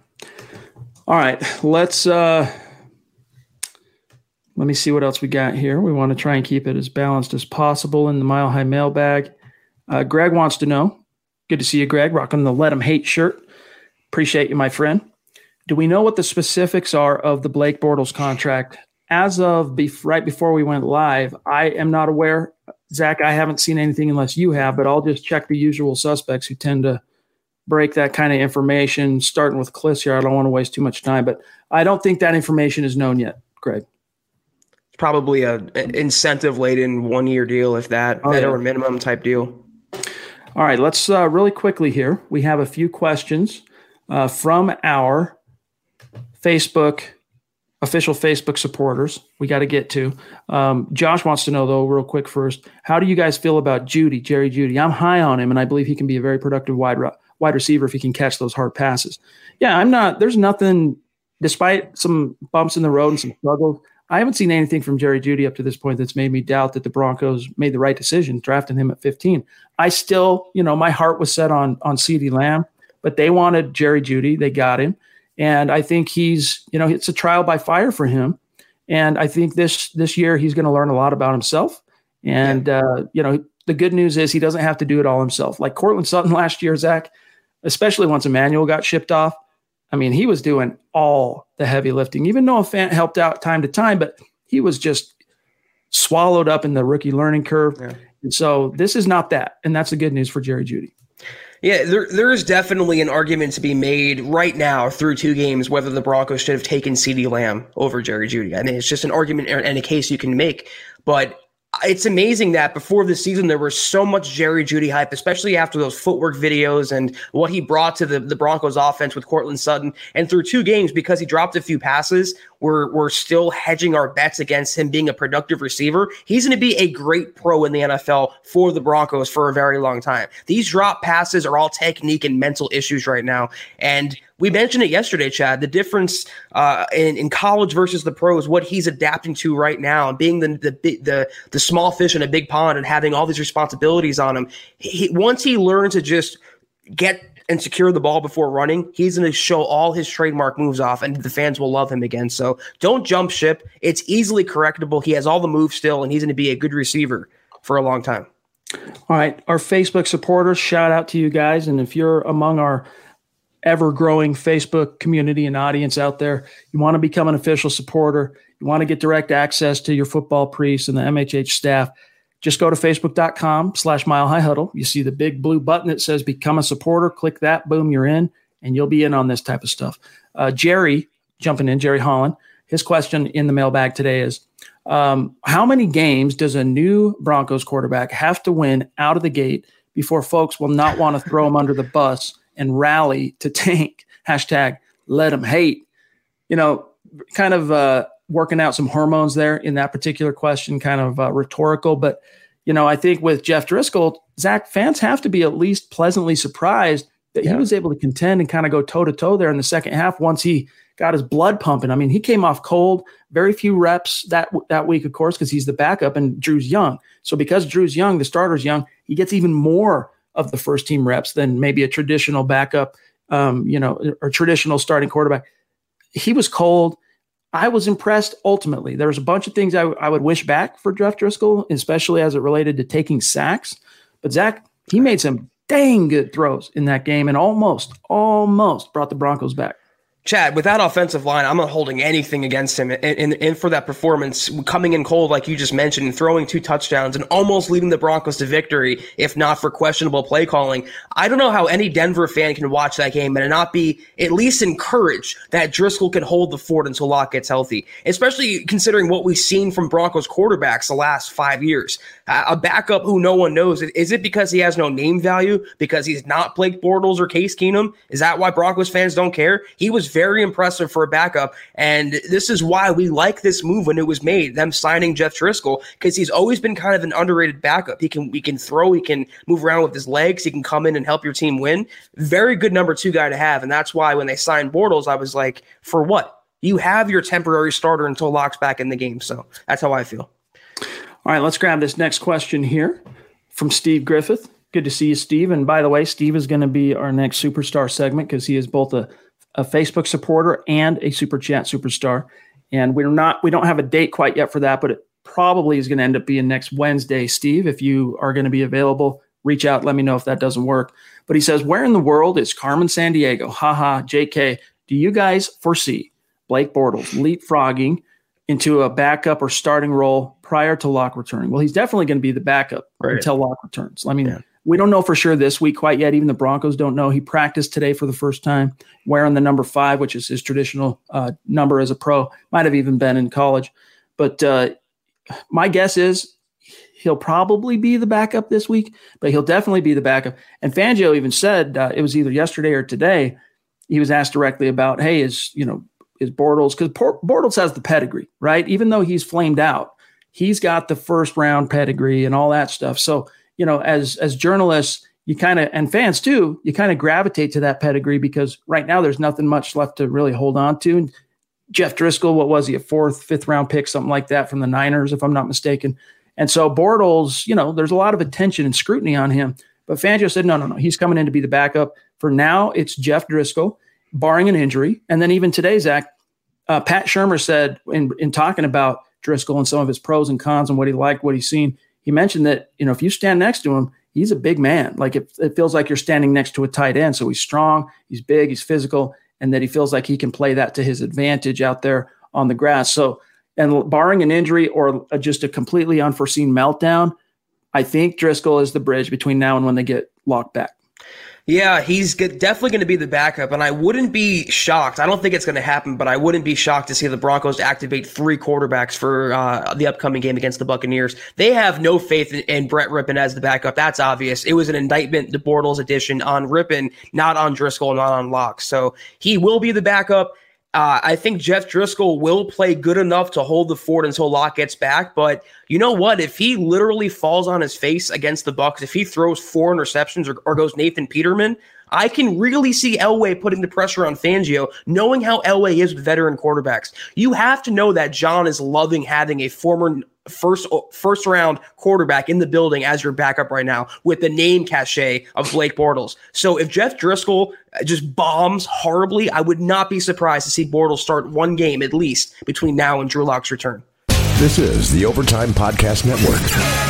All right. Let's uh let me see what else we got here. We want to try and keep it as balanced as possible in the mile high mailbag. Uh, Greg wants to know. Good to see you, Greg, rocking the Let 'em Hate shirt. Appreciate you, my friend. Do we know what the specifics are of the Blake Bortles contract? As of be- right before we went live, I am not aware. Zach, I haven't seen anything unless you have, but I'll just check the usual suspects who tend to break that kind of information, starting with Cliff here. I don't want to waste too much time, but I don't think that information is known yet, Greg. It's probably a incentive laden one year deal, if that, oh, yeah. minimum type deal. All right, let's uh, really quickly here. We have a few questions uh, from our Facebook official Facebook supporters. We got to get to. Um, Josh wants to know though, real quick first, how do you guys feel about Jeudy, Jerry Jeudy? I'm high on him, and I believe he can be a very productive wide wide receiver if he can catch those hard passes. Yeah, I'm not. There's nothing, despite some bumps in the road and some struggles. I haven't seen anything from Jerry Jeudy up to this point that's made me doubt that the Broncos made the right decision drafting him at 15. I still, you know, my heart was set on on CeeDee Lamb, but they wanted Jerry Jeudy. They got him. And I think he's, you know, it's a trial by fire for him. And I think this this year he's going to learn a lot about himself. And yeah. uh, you know, the good news is he doesn't have to do it all himself. Like Courtland Sutton last year, Zach, especially once Emmanuel got shipped off. I mean, he was doing all the heavy lifting. Even Noah Fant helped out time to time, but he was just swallowed up in the rookie learning curve. Yeah. And so this is not that. And that's the good news for Jerry Jeudy. Yeah, there there is definitely an argument to be made right now through two games whether the Broncos should have taken CeeDee Lamb over Jerry Jeudy. I mean, it's just an argument and a case you can make. But it's amazing that before the season there was so much Jerry Jeudy hype, especially after those footwork videos and what he brought to the, the Broncos offense with Courtland Sutton. And through two games, because he dropped a few passes, we're we're still hedging our bets against him being a productive receiver. He's going to be a great pro in the NFL for the Broncos for a very long time. These drop passes are all technique and mental issues right now, and we mentioned it yesterday, Chad. The difference uh, in, in college versus the pros, what he's adapting to right now, and being the the the the small fish in a big pond and having all these responsibilities on him. He, once he learns to just get and secure the ball before running, he's going to show all his trademark moves off, and the fans will love him again. So don't jump ship. It's easily correctable. He has all the moves still, and he's going to be a good receiver for a long time. All right, our Facebook supporters, shout out to you guys, and if you're among our ever growing Facebook community and audience out there, you want to become an official supporter, you want to get direct access to your football priests and the MHH staff just go to facebook.com slash mile high huddle. You see the big blue button that says become a supporter. Click that, boom, you're in, and you'll be in on this type of stuff. Uh, Jerry, jumping in, Jerry Holland, his question in the mailbag today is um, How many games does a new Broncos quarterback have to win out of the gate before folks will not want to throw him under the bus and rally to tank? Hashtag let him hate. You know, kind of uh, working out some hormones there in that particular question, kind of uh, rhetorical. But, you know, I think with Jeff Driskel, Zach, fans have to be at least pleasantly surprised that yeah. he was able to contend and kind of go toe to toe there in the second half once he got his blood pumping. I mean, he came off cold, very few reps that that week, of course, because he's the backup and Drew's young. So because Drew's young, the starter's young, he gets even more of the first team reps than maybe a traditional backup, um, you know, or traditional starting quarterback. He was cold. I was impressed ultimately. There's a bunch of things I, I would wish back for Jeff Driskel, especially as it related to taking sacks. But Zach, he made some dang good throws in that game and almost, almost brought the Broncos back. Chad, with that offensive line, I'm not holding anything against him. And, and, and, for that performance, coming in cold, like you just mentioned, and throwing two touchdowns and almost leading the Broncos to victory, if not for questionable play calling. I don't know how any Denver fan can watch that game and not be at least encouraged that Driskel can hold the fort until Lock gets healthy, especially considering what we've seen from Broncos quarterbacks the last five years. a backup who no one knows. Is it because he has no name value? Because he's not Blake Bortles or Case Keenum? Is that why Broncos fans don't care? He was very impressive for a backup. And this is why we like this move when it was made, them signing Jeff Driskel, because he's always been kind of an underrated backup. He can he can throw, he can move around with his legs, he can come in and help your team win. Very good number two guy to have. And that's why when they signed Bortles, I was like, for what? You have your temporary starter until Lock's back in the game. So that's how I feel. All right, let's grab this next question here from Steve Griffith. Good to see you, Steve. And by the way, Steve is going to be our next superstar segment because he is both a a Facebook supporter and a super chat superstar. And we're not, we don't have a date quite yet for that, but it probably is going to end up being next Wednesday. Steve, if you are going to be available, reach out, let me know if that doesn't work. But he says, Where in the world is Carmen Sandiego? Haha, JK. Do you guys foresee Blake Bortles leapfrogging into a backup or starting role prior to Lock returning? Well, he's definitely going to be the backup right. until Lock returns. I mean, yeah. We don't know for sure this week quite yet. Even the Broncos don't know. He practiced today for the first time, wearing the number five, which is his traditional uh, number as a pro. Might have even been in college. But uh, my guess is he'll probably be the backup this week, but he'll definitely be the backup. And Fangio even said uh, it was either yesterday or today. He was asked directly about, hey, is you know is Bortles because Bortles has the pedigree, right? Even though he's flamed out, he's got the first round pedigree and all that stuff. So you know, as as journalists, you kind of and fans too, you kind of gravitate to that pedigree because right now there's nothing much left to really hold on to. And Jeff Driskel, what was he, a fourth, fifth round pick, something like that from the Niners, if I'm not mistaken. And so Bortles, you know, there's a lot of attention and scrutiny on him. But Fangio said, no, no, no, he's coming in to be the backup. For now, it's Jeff Driskel, barring an injury. And then even today, Zach, uh, Pat Shurmur said in, in talking about Driskel and some of his pros and cons and what he liked, what he's seen, he mentioned that you know if you stand next to him, he's a big man. Like it, it feels like you're standing next to a tight end. So he's strong, he's big, he's physical, and that he feels like he can play that to his advantage out there on the grass. So, and barring an injury or just a completely unforeseen meltdown, I think Driskel is the bridge between now and when they get Lock back. Yeah, he's definitely going to be the backup, and I wouldn't be shocked. I don't think it's going to happen, but I wouldn't be shocked to see the Broncos activate three quarterbacks for uh, the upcoming game against the Buccaneers. They have no faith in, Brett Rypien as the backup. That's obvious. It was an indictment, the Bortles edition, on Rypien, not on Driskel, not on Lock. So he will be the backup. Uh, I think Jeff Driskel will play good enough to hold the fort until Lock gets back. But you know what? If he literally falls on his face against the Bucs, if he throws four interceptions or, or goes Nathan Peterman, I can really see Elway putting the pressure on Fangio, knowing how Elway is with veteran quarterbacks. You have to know that John is loving having a former first first round quarterback in the building as your backup right now with the name cachet of Blake Bortles. So if Jeff Driskel just bombs horribly, I would not be surprised to see Bortles start one game at least between now and Drew Lock's return. This is the Overtime Podcast Network.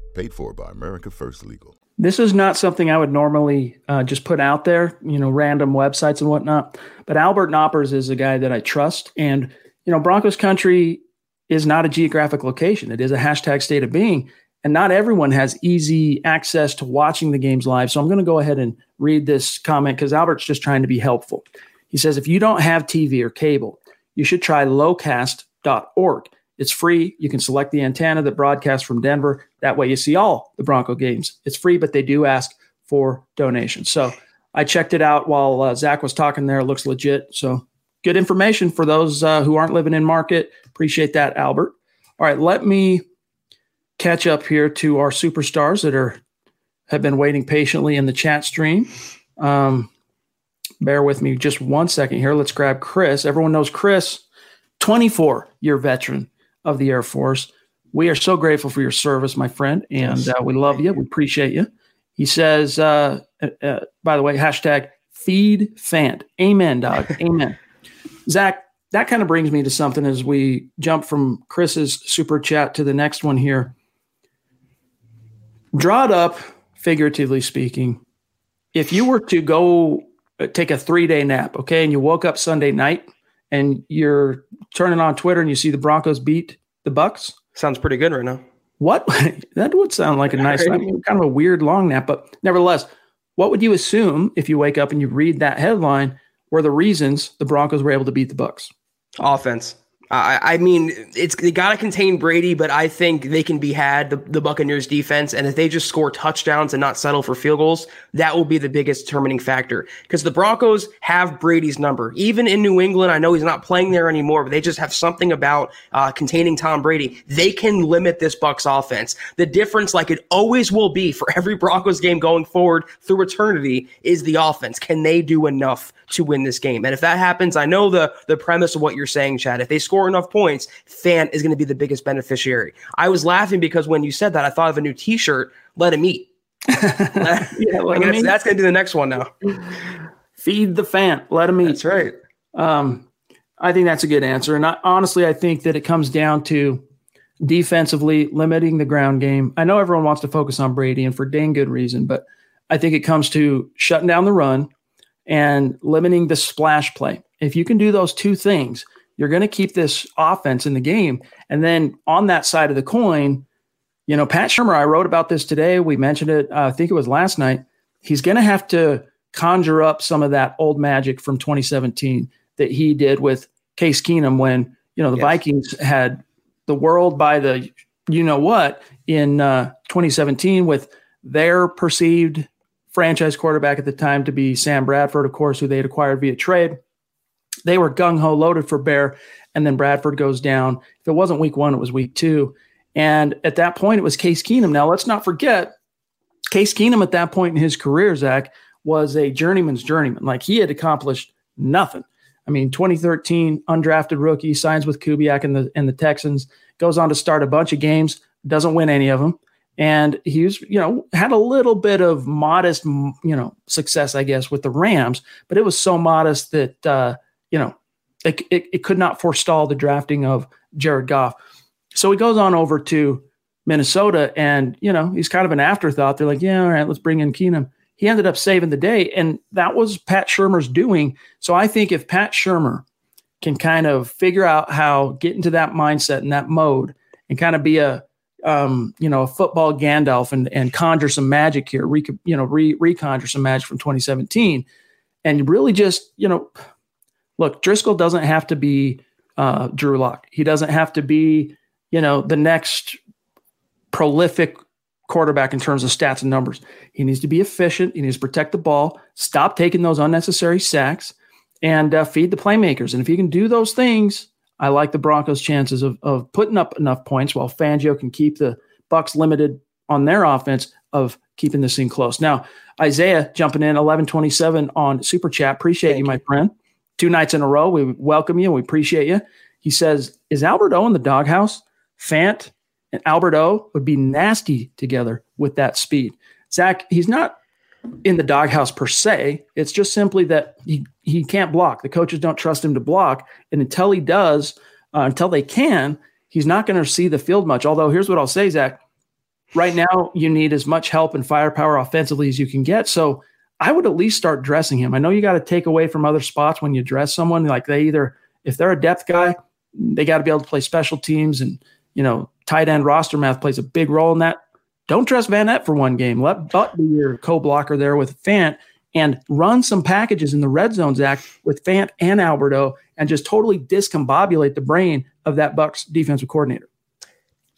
Paid for by America First Legal. This is not something I would normally uh, just put out there, you know, random websites and whatnot. But Albert Knoppers is a guy that I trust. And, you know, Broncos country is not a geographic location. It is a hashtag state of being. And not everyone has easy access to watching the games live. So I'm going to go ahead and read this comment because Albert's just trying to be helpful. He says, if you don't have TV or cable, you should try locast.org. It's free. You can select the antenna that broadcasts from Denver. That way you see all the Bronco games. It's free, but they do ask for donations. So I checked it out while uh, Zach was talking there. It looks legit. So good information for those uh, who aren't living in market. Appreciate that, Albert. All right, let me catch up here to our superstars that are have been waiting patiently in the chat stream. Um, bear with me just one second here. Let's grab Chris. Everyone knows Chris, 24 year veteran of the Air Force. We are so grateful for your service, my friend, and uh, we love you. We appreciate you. He says, uh, uh, uh by the way, hashtag feed Fant. Amen, dog. Amen. Zach, that kind of brings me to something as we jump from Chris's super chat to the next one here. Draw it up, figuratively speaking. If you were to go uh, take a three day nap, okay, and you woke up Sunday night and you're turning on Twitter and you see the Broncos beat the Bucs. Sounds pretty good right now. What that would sound like a nice, I mean, kind of a weird long nap, but nevertheless, what would you assume if you wake up and you read that headline were the reasons the Broncos were able to beat the Bucs. Offense. I, I mean, it's they got to contain Brady, but I think they can be had the, the Buccaneers defense, and if they just score touchdowns and not settle for field goals, that will be the biggest determining factor. Because the Broncos have Brady's number, even in New England. I know he's not playing there anymore, but they just have something about uh, containing Tom Brady. They can limit this Bucs offense. The difference, like it always will be for every Broncos game going forward through eternity, is the offense. Can they do enough to win this game? And if that happens, I know the the premise of what you're saying, Chad. If they score score enough points, Fant is going to be the biggest beneficiary. I was laughing because when you said that, I thought of a new T-shirt. Let him eat. yeah, him. That's going to be the next one now. Feed the Fant. Let him eat. That's right. Um, I think that's a good answer. And I, honestly, I think that it comes down to defensively limiting the ground game. I know everyone wants to focus on Brady, and for dang good reason, but I think it comes to shutting down the run and limiting the splash play. If you can do those two things, you're going to keep this offense in the game. And then on that side of the coin, you know, Pat Shurmur, I wrote about this today. We mentioned it, uh, I think it was last night. He's going to have to conjure up some of that old magic from 2017 that he did with Case Keenum when, you know, the yes. Vikings had the world by the, you know what, in uh, 2017 with their perceived franchise quarterback at the time to be Sam Bradford, of course, who they had acquired via trade. They were gung ho loaded for Bear, and then Bradford goes down. If it wasn't week one, it was week two. And at that point, it was Case Keenum. Now, let's not forget, Case Keenum at that point in his career, Zach, was a journeyman's journeyman. Like he had accomplished nothing. I mean, 2013 undrafted rookie signs with Kubiak and the and the Texans, goes on to start a bunch of games, doesn't win any of them, and he was, you know, had a little bit of modest, you know, success, I guess, with the Rams, but it was so modest that uh, you know, it, it, it could not forestall the drafting of Jared Goff. So he goes on over to Minnesota, and you know he's kind of an afterthought. They're like, yeah, all right, let's bring in Keenum. He ended up saving the day, and that was Pat Shurmur's doing. So I think if Pat Shurmur can kind of figure out how get into that mindset and that mode, and kind of be a um, you know a football Gandalf and and conjure some magic here, re, you know re reconjure some magic from 2017, and really just you know look, Driskel doesn't have to be uh, Drew Lock. He doesn't have to be, you know, the next prolific quarterback in terms of stats and numbers. He needs to be efficient. He needs to protect the ball, stop taking those unnecessary sacks, and uh, feed the playmakers. And if he can do those things, I like the Broncos' chances of, of putting up enough points while Fangio can keep the Bucs limited on their offense of keeping this thing close. Now, Isaiah jumping in 1127 on Super Chat. Appreciate you, my friend. Two nights in a row. We welcome you. and We appreciate you. He says, Is Albert O in the doghouse? Fant and Albert O would be nasty together with that speed. Zach, he's not in the doghouse per se. It's just simply that he, he can't block. The coaches don't trust him to block. And until he does, uh, until they can, he's not going to see the field much. Although, here's what I'll say, Zach. Right now, you need as much help and firepower offensively as you can get. So I would at least start dressing him. I know you got to take away from other spots when you dress someone. Like they either, if they're a depth guy, they got to be able to play special teams and, you know, tight end roster math plays a big role in that. Don't trust Vannett for one game. Let Butt be your co-blocker there with Fant and run some packages in the red zone, Zach, with Fant and Albert O and just totally discombobulate the brain of that Bucs defensive coordinator.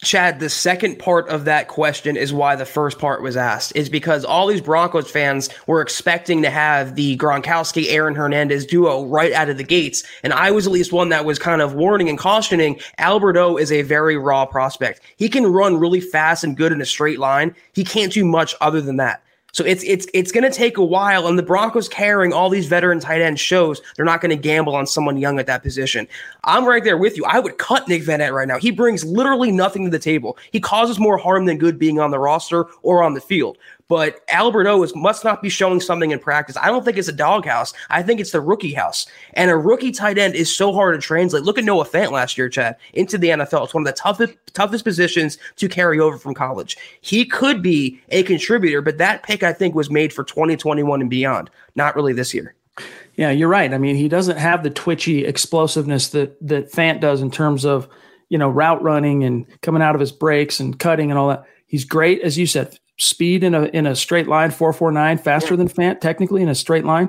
Chad, the second part of that question is why the first part was asked. Is because all these Broncos fans were expecting to have the Gronkowski Aaron Hernandez duo right out of the gates. And I was at least one that was kind of warning and cautioning Albert O is a very raw prospect. He can run really fast and good in a straight line. He can't do much other than that. So it's it's it's going to take a while, and the Broncos carrying all these veteran tight ends shows they're not going to gamble on someone young at that position. I'm right there with you. I would cut Nick Vannett right now. He brings literally nothing to the table. He causes more harm than good being on the roster or on the field. But Albert O is, must not be showing something in practice. I don't think it's a doghouse. I think it's the rookie house. And a rookie tight end is so hard to translate. Look at Noah Fant last year, Chad, into the NFL. It's one of the toughest toughest positions to carry over from college. He could be a contributor, but that pick I think was made for 2021 and beyond, not really this year. Yeah, you're right. I mean, he doesn't have the twitchy explosiveness that that Fant does in terms of, you know, route running and coming out of his breaks and cutting and all that. He's great, as you said, speed in a in a straight line, four four nine, faster than Fant technically in a straight line,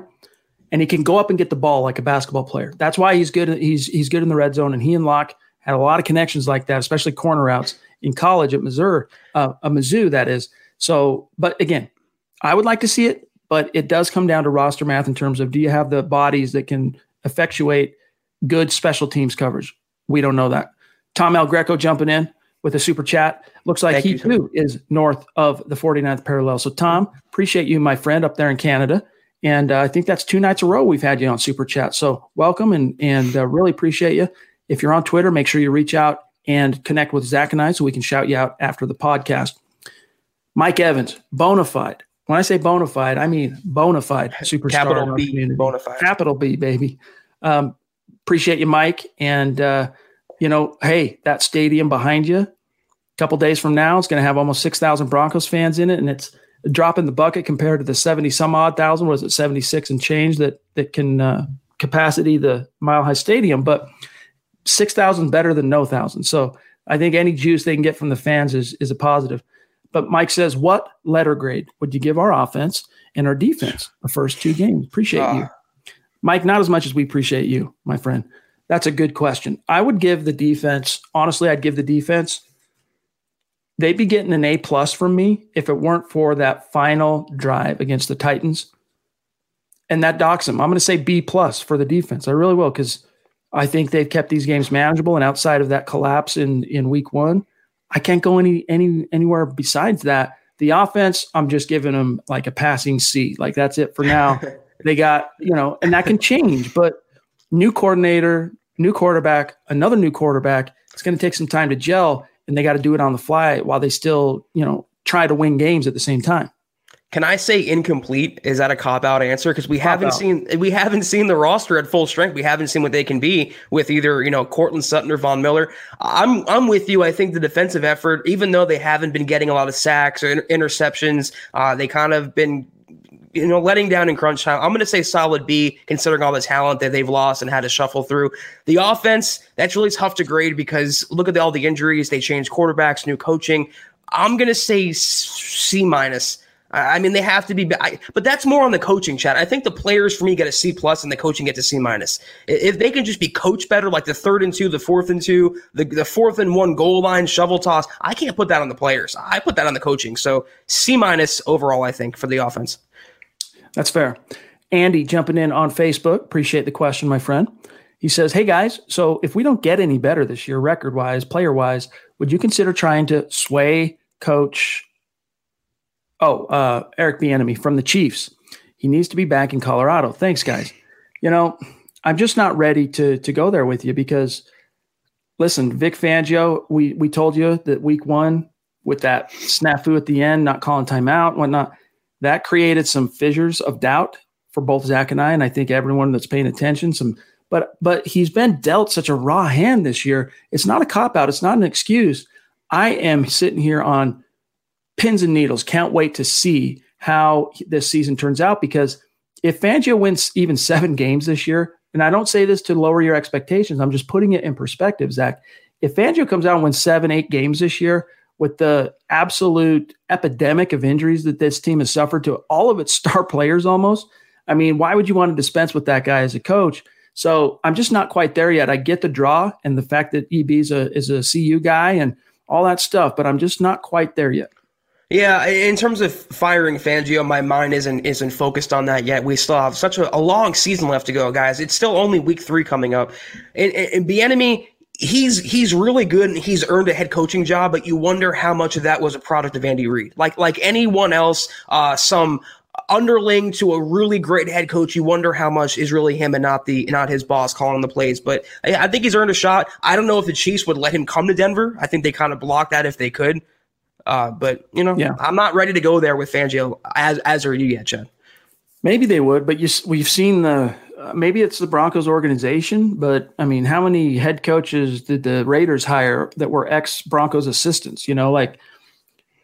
and he can go up and get the ball like a basketball player. That's why he's good. He's he's good in the red zone, and he and Lock had a lot of connections like that, especially corner routes in college at Missouri, uh, a Mizzou that is. So, but again, I would like to see it, but it does come down to roster math in terms of do you have the bodies that can effectuate good special teams coverage? We don't know that. Tom El Greco jumping in with a super chat. Looks like Thank he too is north of the 49th parallel. So, Tom, appreciate you, my friend, up there in Canada. And uh, I think that's two nights a row we've had you on super chat. So, welcome and and uh, really appreciate you. If you're on Twitter, make sure you reach out and connect with Zach and I so we can shout you out after the podcast. Mike Evans, bona fide. When I say bona fide, I mean bona fide superstar. Capital B, bona fide. Capital B, baby. Um, appreciate you, Mike. And, uh, you know, hey, that stadium behind you, a couple days from now, it's going to have almost 6,000 Broncos fans in it. And it's a drop in the bucket compared to the 70 some odd thousand. Was it 76 and change that, that can uh, capacity the Mile High Stadium? But 6,000 better than no thousand. So I think any juice they can get from the fans is, is a positive. But Mike says, what letter grade would you give our offense and our defense the first two games? Appreciate uh. you. Ah. Mike, not as much as we appreciate you, my friend. That's a good question. I would give the defense, honestly, I'd give the defense they'd be getting an A plus from me if it weren't for that final drive against the Titans. And that docks them. I'm going to say B plus for the defense. I really will because I think they've kept these games manageable. And outside of that collapse in in week one, I can't go any any anywhere besides that. The offense, I'm just giving them like a passing C. Like that's it for now. they got you know, and that can change. But new coordinator, new quarterback, another new quarterback. It's going to take some time to gel and they got to do it on the fly while they still, you know, try to win games at the same time. Can I say incomplete? Is that a cop out answer? Because we cop haven't out. seen we haven't seen the roster at full strength. We haven't seen what they can be with either you know Courtland Sutton or Von Miller. I'm I'm with you. I think the defensive effort, even though they haven't been getting a lot of sacks or interceptions, uh, they kind of been you know, letting down in crunch time. I'm going to say solid B, considering all the talent that they've lost and had to shuffle through. The offense, that's really tough to grade because look at all the injuries. They changed quarterbacks, new coaching. I'm going to say C minus. I mean, they have to be, I, but that's more on the coaching chat. I think the players for me get a C plus and the coaching gets a C minus. If they can just be coached better, like the third and two, the fourth and two, the, the fourth and one goal line, shovel toss, I can't put that on the players. I put that on the coaching. So C minus overall, I think, for the offense. That's fair. Andy jumping in on Facebook. Appreciate the question, my friend. He says, Hey guys, so if we don't get any better this year, record wise, player wise, would you consider trying to sway coach Oh, uh, Eric Bieniemy from the Chiefs. He needs to be back in Colorado. Thanks, guys. You know, I'm just not ready to to go there with you because, listen, Vic Fangio. We we told you that week one with that snafu at the end, not calling timeout, whatnot, that created some fissures of doubt for both Zach and I, and I think everyone that's paying attention. Some, but but he's been dealt such a raw hand this year. It's not a cop out. It's not an excuse. I am sitting here on pins and needles. Can't wait to see how this season turns out because if Fangio wins even seven games this year, and I don't say this to lower your expectations, I'm just putting it in perspective, Zach. If Fangio comes out and wins seven, eight games this year with the absolute epidemic of injuries that this team has suffered to all of its star players almost, I mean, why would you want to dispense with that guy as a coach? So I'm just not quite there yet. I get the draw and the fact that EB is a is a CU guy and all that stuff, but I'm just not quite there yet. Yeah, in terms of firing Fangio, my mind isn't isn't focused on that yet. We still have such a, a long season left to go, guys. It's still only week three coming up, and, and Bieniemy, he's he's really good and he's earned a head coaching job, but you wonder how much of that was a product of Andy Reid. Like like anyone else, uh, some underling to a really great head coach, you wonder how much is really him and not the not his boss calling the plays. But I, I think he's earned a shot. I don't know if the Chiefs would let him come to Denver. I think they kind of blocked that if they could. Uh, but you know, yeah. I'm not ready to go there with Fangio as as are you yet, Chad. Maybe they would, but you, we've seen the maybe it's the Broncos organization, but I mean, how many head coaches did the Raiders hire that were ex Broncos assistants? You know, like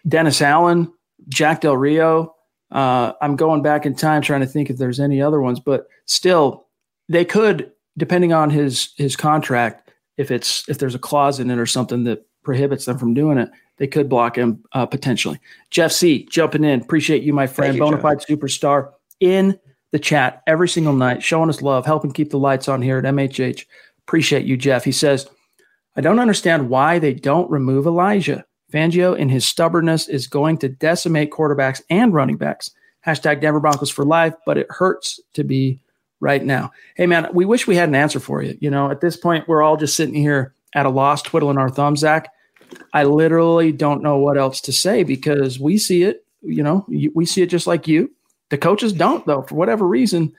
Dennis Allen, Jack Del Rio. Uh, I'm going back in time trying to think if there's any other ones, but still, they could, depending on his his contract, if it's if there's a clause in it or something that prohibits them from doing it, they could block him uh, potentially. Jeff C jumping in. Appreciate you, my friend. Bonafide superstar in the chat every single night, showing us love, helping keep the lights on here at MHH. Appreciate you, Jeff. He says, I don't understand why they don't remove Elijah. Fangio, in his stubbornness, is going to decimate quarterbacks and running backs. Hashtag Denver Broncos for life, but it hurts to be right now. Hey, man, we wish we had an answer for you. You know, at this point, we're all just sitting here at a loss, twiddling our thumbs, Zach. I literally don't know what else to say because we see it, you know, we see it just like you. The coaches don't, though, for whatever reason.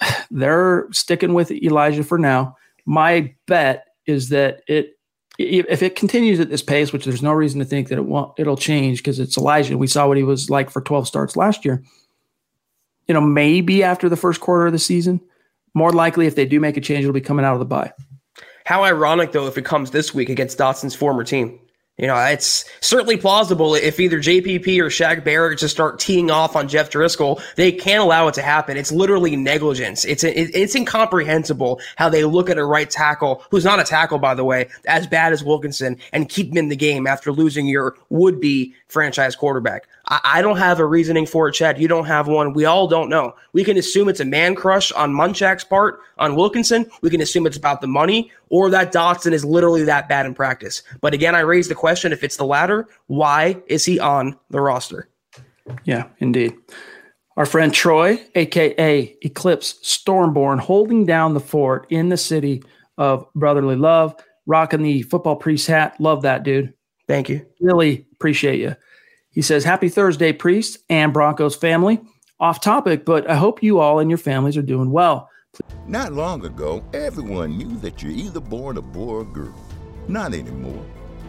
They're sticking with Elijah for now. My bet is that it, if it continues at this pace, which there's no reason to think that it won't, it'll change because it's Elijah. We saw what he was like for 12 starts last year. You know, maybe after the first quarter of the season. More likely, if they do make a change, it'll be coming out of the bye. How ironic, though, if it comes this week against Dotson's former team. You know, it's certainly plausible if either JPP or Shaq Barrett just start teeing off on Jeff Driskel, they can't allow it to happen. It's literally negligence. It's it's incomprehensible how they look at a right tackle, who's not a tackle, by the way, as bad as Wilkinson, and keep him in the game after losing your would-be franchise quarterback. I, I don't have a reasoning for it, Chad. You don't have one. We all don't know. We can assume it's a man crush on Munchak's part on Wilkinson. We can assume it's about the money or that Dotson is literally that bad in practice. But again, I raise the question if it's the latter, why is he on the roster? Yeah, indeed. Our friend Troy, aka Eclipse Stormborn, holding down the fort in the city of brotherly love, rocking the football priest hat. Love that, dude. Thank you. Really appreciate you. He says, Happy Thursday, priest and Broncos family. Off topic, but I hope you all and your families are doing well. Not long ago, everyone knew that you're either born a boy or girl. Not anymore.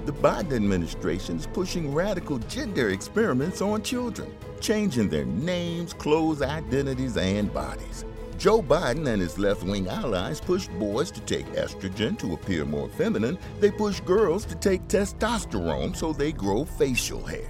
The Biden administration is pushing radical gender experiments on children, changing their names, clothes, identities, and bodies. Joe Biden and his left wing allies push boys to take estrogen to appear more feminine. They push girls to take testosterone so they grow facial hair.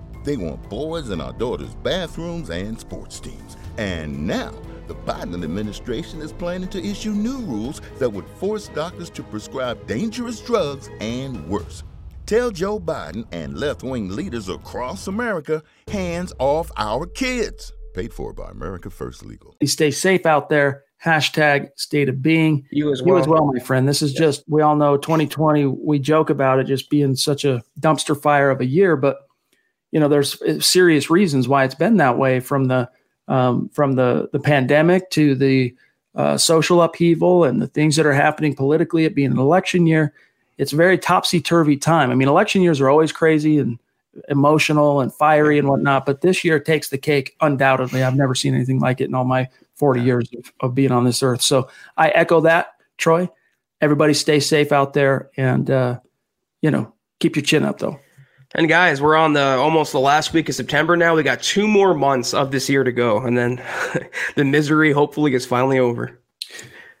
They want boys in our daughters' bathrooms and sports teams. And now, the Biden administration is planning to issue new rules that would force doctors to prescribe dangerous drugs and worse. Tell Joe Biden and left wing leaders across America hands off our kids. Paid for by America First Legal. You Stay safe out there. Hashtag state of being. You as well. You as well, my friend. This is just, we all know 2020, we joke about it just being such a dumpster fire of a year, but you know, there's uh, serious reasons why it's been that way from the um, from the the pandemic to the uh, social upheaval and the things that are happening politically. It being an election year, it's a very topsy turvy time. I mean, election years are always crazy and emotional and fiery and whatnot, but this year takes the cake undoubtedly. I've never seen anything like it in all my 40 years of, of being on this earth. So I echo that, Troy. Everybody stay safe out there and, uh, you know, keep your chin up though. And guys, we're on the almost the last week of September now. We got two more months of this year to go, and then the misery hopefully is finally over.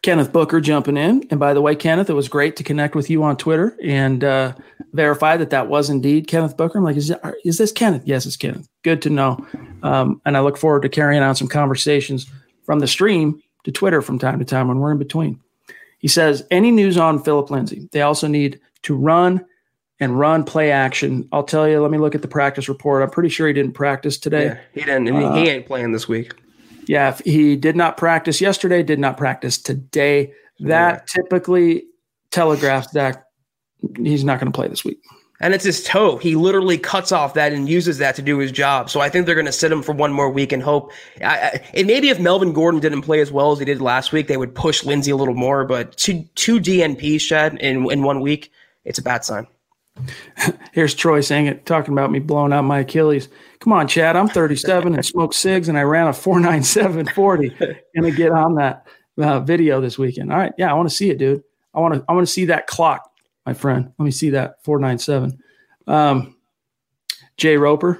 Kenneth Booker jumping in, and by the way, Kenneth, it was great to connect with you on Twitter and uh, verify that that was indeed Kenneth Booker. I'm like, is, that, is this Kenneth? Yes, it's Kenneth. Good to know. Um, and I look forward to carrying on some conversations from the stream to Twitter from time to time when we're in between. He says, any news on Phillip Lindsay? They also need to run and run play action. I'll tell you, let me look at the practice report. I'm pretty sure he didn't practice today. Yeah, he didn't. Uh, he ain't playing this week. Yeah, he did not practice yesterday, did not practice today. That yeah. typically telegraphs that he's not going to play this week. And it's his toe. He literally cuts off that and uses that to do his job. So I think they're going to sit him for one more week and hope. I, I, and maybe if Melvin Gordon didn't play as well as he did last week, they would push Lindsay a little more. But two two DNPs, Chad, in in one week, it's a bad sign. Here's Troy saying it, talking about me blowing out my Achilles. Come on, Chad. I'm 37 and smoke cigs, and I ran a 49740. Gonna get on that uh, video this weekend. All right, yeah, I want to see it, dude. I want to. I want to see that clock, my friend. Let me see that 497. Um, Jay Roper,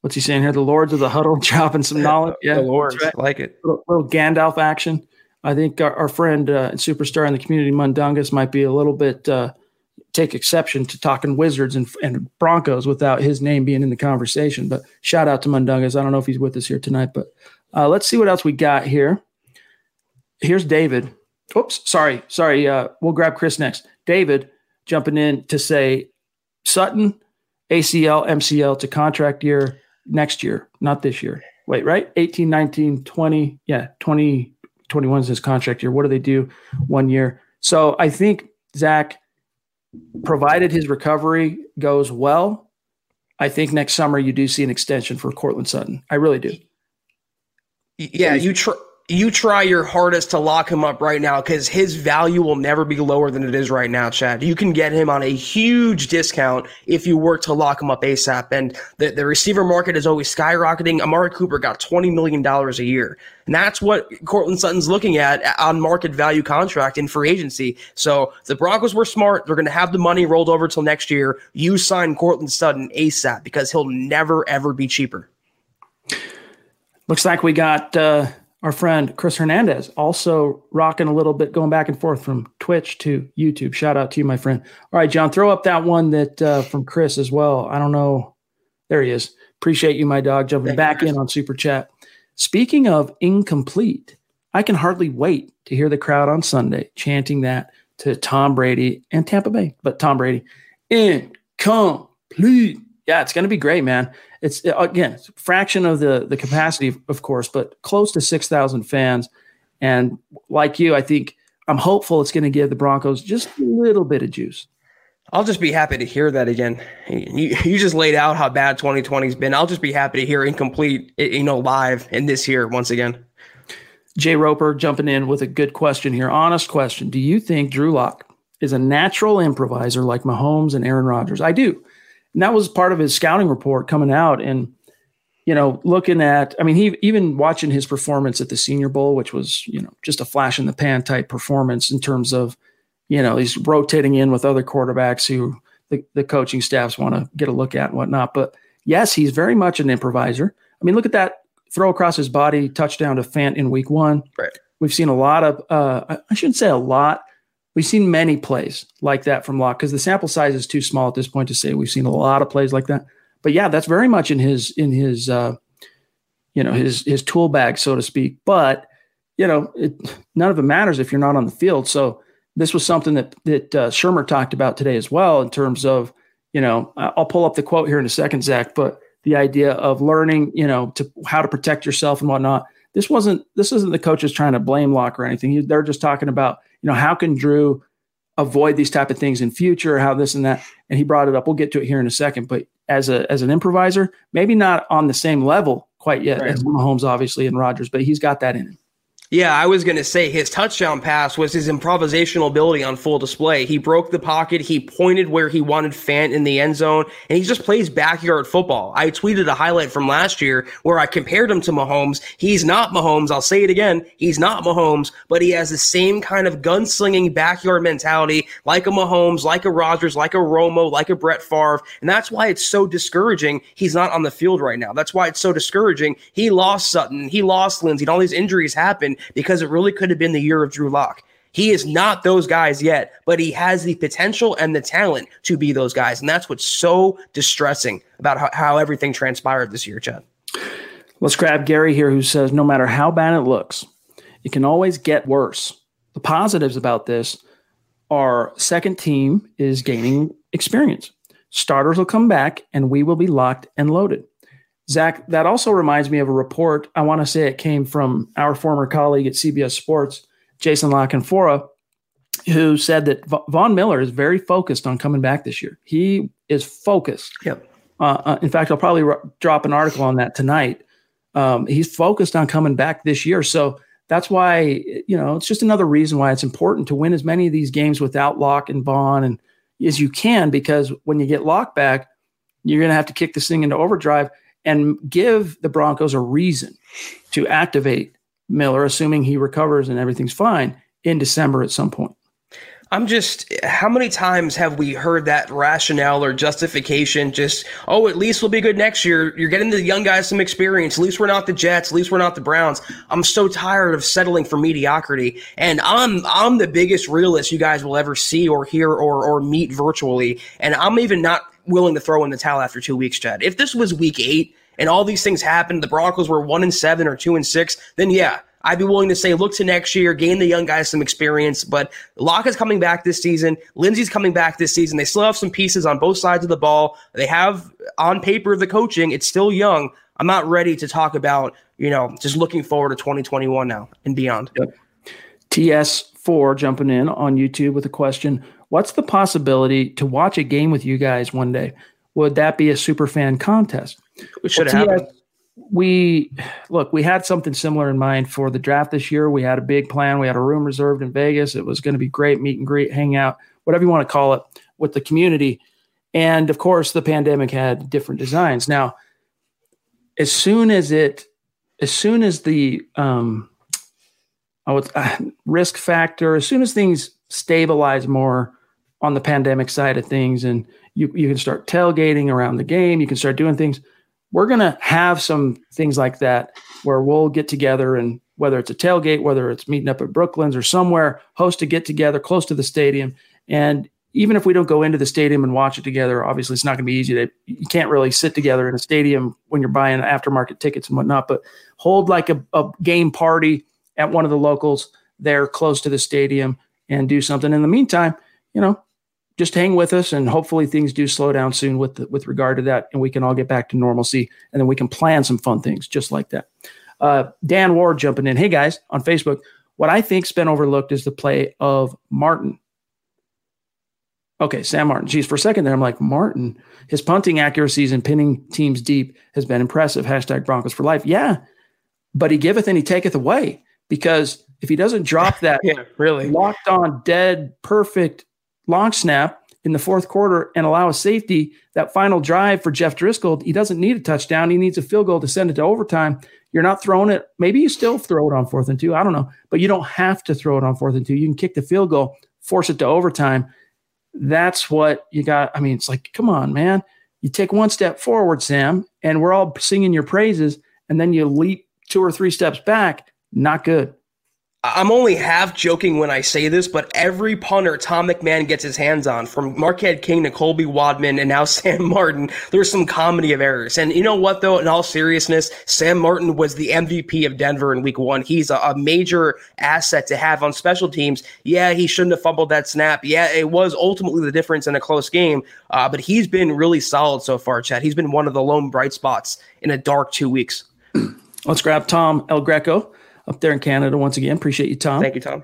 what's he saying here? The Lords of the Huddle dropping some knowledge. Yeah, the Lords right. like it. Little, little, Gandalf action. I think our, our friend uh, and superstar in the community, Mundungus, might be a little bit. Uh, take exception to talking Wizards and, and Broncos without his name being in the conversation. But shout out to Mundungus. I don't know if he's with us here tonight, but uh, let's see what else we got here. Here's David. Oops, sorry, sorry. Uh, we'll grab Chris next. David jumping in to say Sutton, ACL, MCL to contract year next year, not this year. Wait, right? 18, 19, 20. Yeah, 20, 21 is his contract year. What do they do? One year. So I think, Zach, provided his recovery goes well, I think next summer you do see an extension for Courtland Sutton. I really do. Yeah, you try you try your hardest to lock him up right now because his value will never be lower than it is right now, Chad. You can get him on a huge discount if you work to lock him up ASAP. And the, the receiver market is always skyrocketing. Amari Cooper got $20 million a year. And that's what Courtland Sutton's looking at on market value contract in free agency. So the Broncos were smart. They're going to have the money rolled over till next year. You sign Courtland Sutton ASAP because he'll never, ever be cheaper. Looks like we got. Uh our friend Chris Hernandez also rocking a little bit, going back and forth from Twitch to YouTube. Shout out to you, my friend. All right, John, throw up that one that uh, from Chris as well. I don't know. There he is. Appreciate you, my dog, jumping Thank back you, in on Super Chat. Speaking of incomplete, I can hardly wait to hear the crowd on Sunday chanting that to Tom Brady and Tampa Bay, but Tom Brady incomplete. Yeah, it's going to be great, man. It's uh, again, it's fraction of the the capacity, of course, but close to six thousand fans. And like you, I think I'm hopeful it's going to give the Broncos just a little bit of juice. I'll just be happy to hear that again. You, you just laid out how bad 2020's been. I'll just be happy to hear incomplete, you know, live in this year once again. Jay Roper jumping in with a good question here. Honest question. Do you think Drew Lock is a natural improviser like Mahomes and Aaron Rodgers? I do. And that was part of his scouting report coming out. And, you know, looking at, I mean, he even watching his performance at the Senior Bowl, which was, you know, just a flash in the pan type performance in terms of, you know, he's rotating in with other quarterbacks who the, the coaching staffs want to get a look at and whatnot. But yes, he's very much an improviser. I mean, look at that throw across his body touchdown to Fant in week one. Right. We've seen a lot of, uh, I shouldn't say a lot. We've seen many plays like that from Lock because the sample size is too small at this point to say we've seen a lot of plays like that. But yeah, that's very much in his in his uh, you know his his tool bag, so to speak. But you know, it, none of it matters if you're not on the field. So this was something that that uh, Shurmur talked about today as well in terms of you know I'll pull up the quote here in a second, Zach, but the idea of learning, you know, to how to protect yourself and whatnot. This wasn't this isn't the coaches trying to blame Lock or anything. They're just talking about, you know, how can Drew avoid these type of things in future, how this and that. And he brought it up. We'll get to it here in a second. But as a as an improviser, maybe not on the same level quite yet right. as Mahomes, obviously, and Rodgers, but he's got that in him. Yeah, I was going to say his touchdown pass was his improvisational ability on full display. He broke the pocket, he pointed where he wanted Fant in the end zone, and he just plays backyard football. I tweeted a highlight from last year where I compared him to Mahomes. He's not Mahomes. I'll say it again. He's not Mahomes, but he has the same kind of gunslinging backyard mentality like a Mahomes, like a Rodgers, like a Romo, like a Brett Favre. And that's why it's so discouraging he's not on the field right now. That's why it's so discouraging. He lost Sutton, he lost Lindsay, and all these injuries because it really could have been the year of Drew Lock. He is not those guys yet, but he has the potential and the talent to be those guys. And that's what's so distressing about how, how everything transpired this year, Chad. Let's grab Gary here, who says no matter how bad it looks, it can always get worse. The positives about this are second team is gaining experience. Starters will come back and we will be locked and loaded. Zach, that also reminds me of a report. I want to say it came from our former colleague at CBS Sports, Jason La Canfora, who said that Von Miller is very focused on coming back this year. He is focused. Yep. Uh, uh, in fact, I'll probably drop an article on that tonight. Um, he's focused on coming back this year. So that's why, you know, it's just another reason why it's important to win as many of these games without Lock and Von and as you can, because when you get Lock back, you're going to have to kick this thing into overdrive and give the Broncos a reason to activate Miller, assuming he recovers and everything's fine in December at some point. I'm just, how many times have we heard that rationale or justification? Just, oh, at least we'll be good next year. You're getting the young guys some experience. At least we're not the Jets. At least we're not the Browns. I'm so tired of settling for mediocrity. And I'm, I'm the biggest realist you guys will ever see or hear or, or meet virtually. And I'm even not willing to throw in the towel after two weeks, Chad. If this was week eight and all these things happened, the Broncos were one and seven or two and six, then yeah, I'd be willing to say look to next year, gain the young guys some experience. But Lock is coming back this season. Lindsay's coming back this season. They still have some pieces on both sides of the ball. They have on paper the coaching. It's still young. I'm not ready to talk about, you know, just looking forward to 2021 now and beyond. Yep. TS4 jumping in on YouTube with a question What's the possibility to watch a game with you guys one day? Would that be a super fan contest? We should well, have. We look, we had something similar in mind for the draft this year. We had a big plan. We had a room reserved in Vegas. It was going to be great, meet and greet, hang out, whatever you want to call it, with the community. And of course, the pandemic had different designs. Now, as soon as it, as soon as the um, oh, uh, risk factor, as soon as things stabilize more, on the pandemic side of things and you, you can start tailgating around the game you can start doing things we're going to have some things like that where we'll get together and whether it's a tailgate whether it's meeting up at Brooklyn's or somewhere host a get together close to the stadium and even if we don't go into the stadium and watch it together obviously it's not going to be easy to you can't really sit together in a stadium when you're buying aftermarket tickets and whatnot but hold like a, a game party at one of the locals there close to the stadium and do something. In the meantime, you know, just hang with us and hopefully things do slow down soon with the, with regard to that and we can all get back to normalcy and then we can plan some fun things just like that. Uh, Dan Ward jumping in. Hey guys, on Facebook, what I think's been overlooked is the play of Martin. Okay, Sam Martin. Geez, for a second there, I'm like, Martin, his punting accuracies and pinning teams deep has been impressive. Hashtag Broncos for life. Yeah, but he giveth and he taketh away because if he doesn't drop that yeah, really locked on, dead, perfect long snap in the fourth quarter and allow a safety, that final drive for Jeff Driskel, he doesn't need a touchdown. He needs a field goal to send it to overtime. You're not throwing it. Maybe you still throw it on fourth and two. I don't know, but you don't have to throw it on fourth and two. You can kick the field goal, force it to overtime. That's what you got. I mean, it's like, come on, man. You take one step forward, Sam, and we're all singing your praises, and then you leap two or three steps back. Not good. I'm only half joking when I say this, but every punter Tom McMahon gets his hands on, from Marquette King to Colby Wadman and now Sam Martin, there's some comedy of errors. And you know what, though, in all seriousness, Sam Martin was the MVP of Denver in week one. He's a, a major asset to have on special teams. Yeah, he shouldn't have fumbled that snap. Yeah, it was ultimately the difference in a close game, uh, but he's been really solid so far, Chad. He's been one of the lone bright spots in a dark two weeks. Let's grab Tom El Greco up there in Canada once again. Appreciate you, Tom. Thank you, Tom.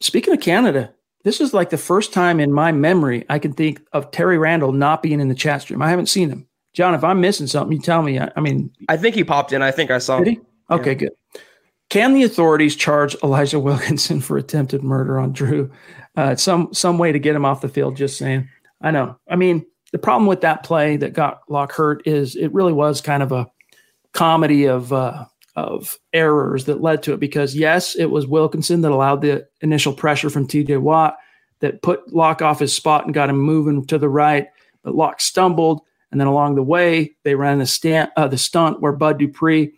Speaking of Canada, this is like the first time in my memory I can think of Terry Randall not being in the chat stream. I haven't seen him. John, if I'm missing something, you tell me. I, I mean, I think he popped in. I think I saw him. Okay, yeah. good. Can the authorities charge Elijah Wilkinson for attempted murder on Drew? Uh, some some way to get him off the field. Just saying. I know. I mean, the problem with that play that got Lock hurt is it really was kind of a comedy of uh, of errors that led to it because yes, it was Wilkinson that allowed the initial pressure from TJ Watt that put Lock off his spot and got him moving to the right, but Lock stumbled. And then along the way, they ran the, uh, the stunt where Bud Dupree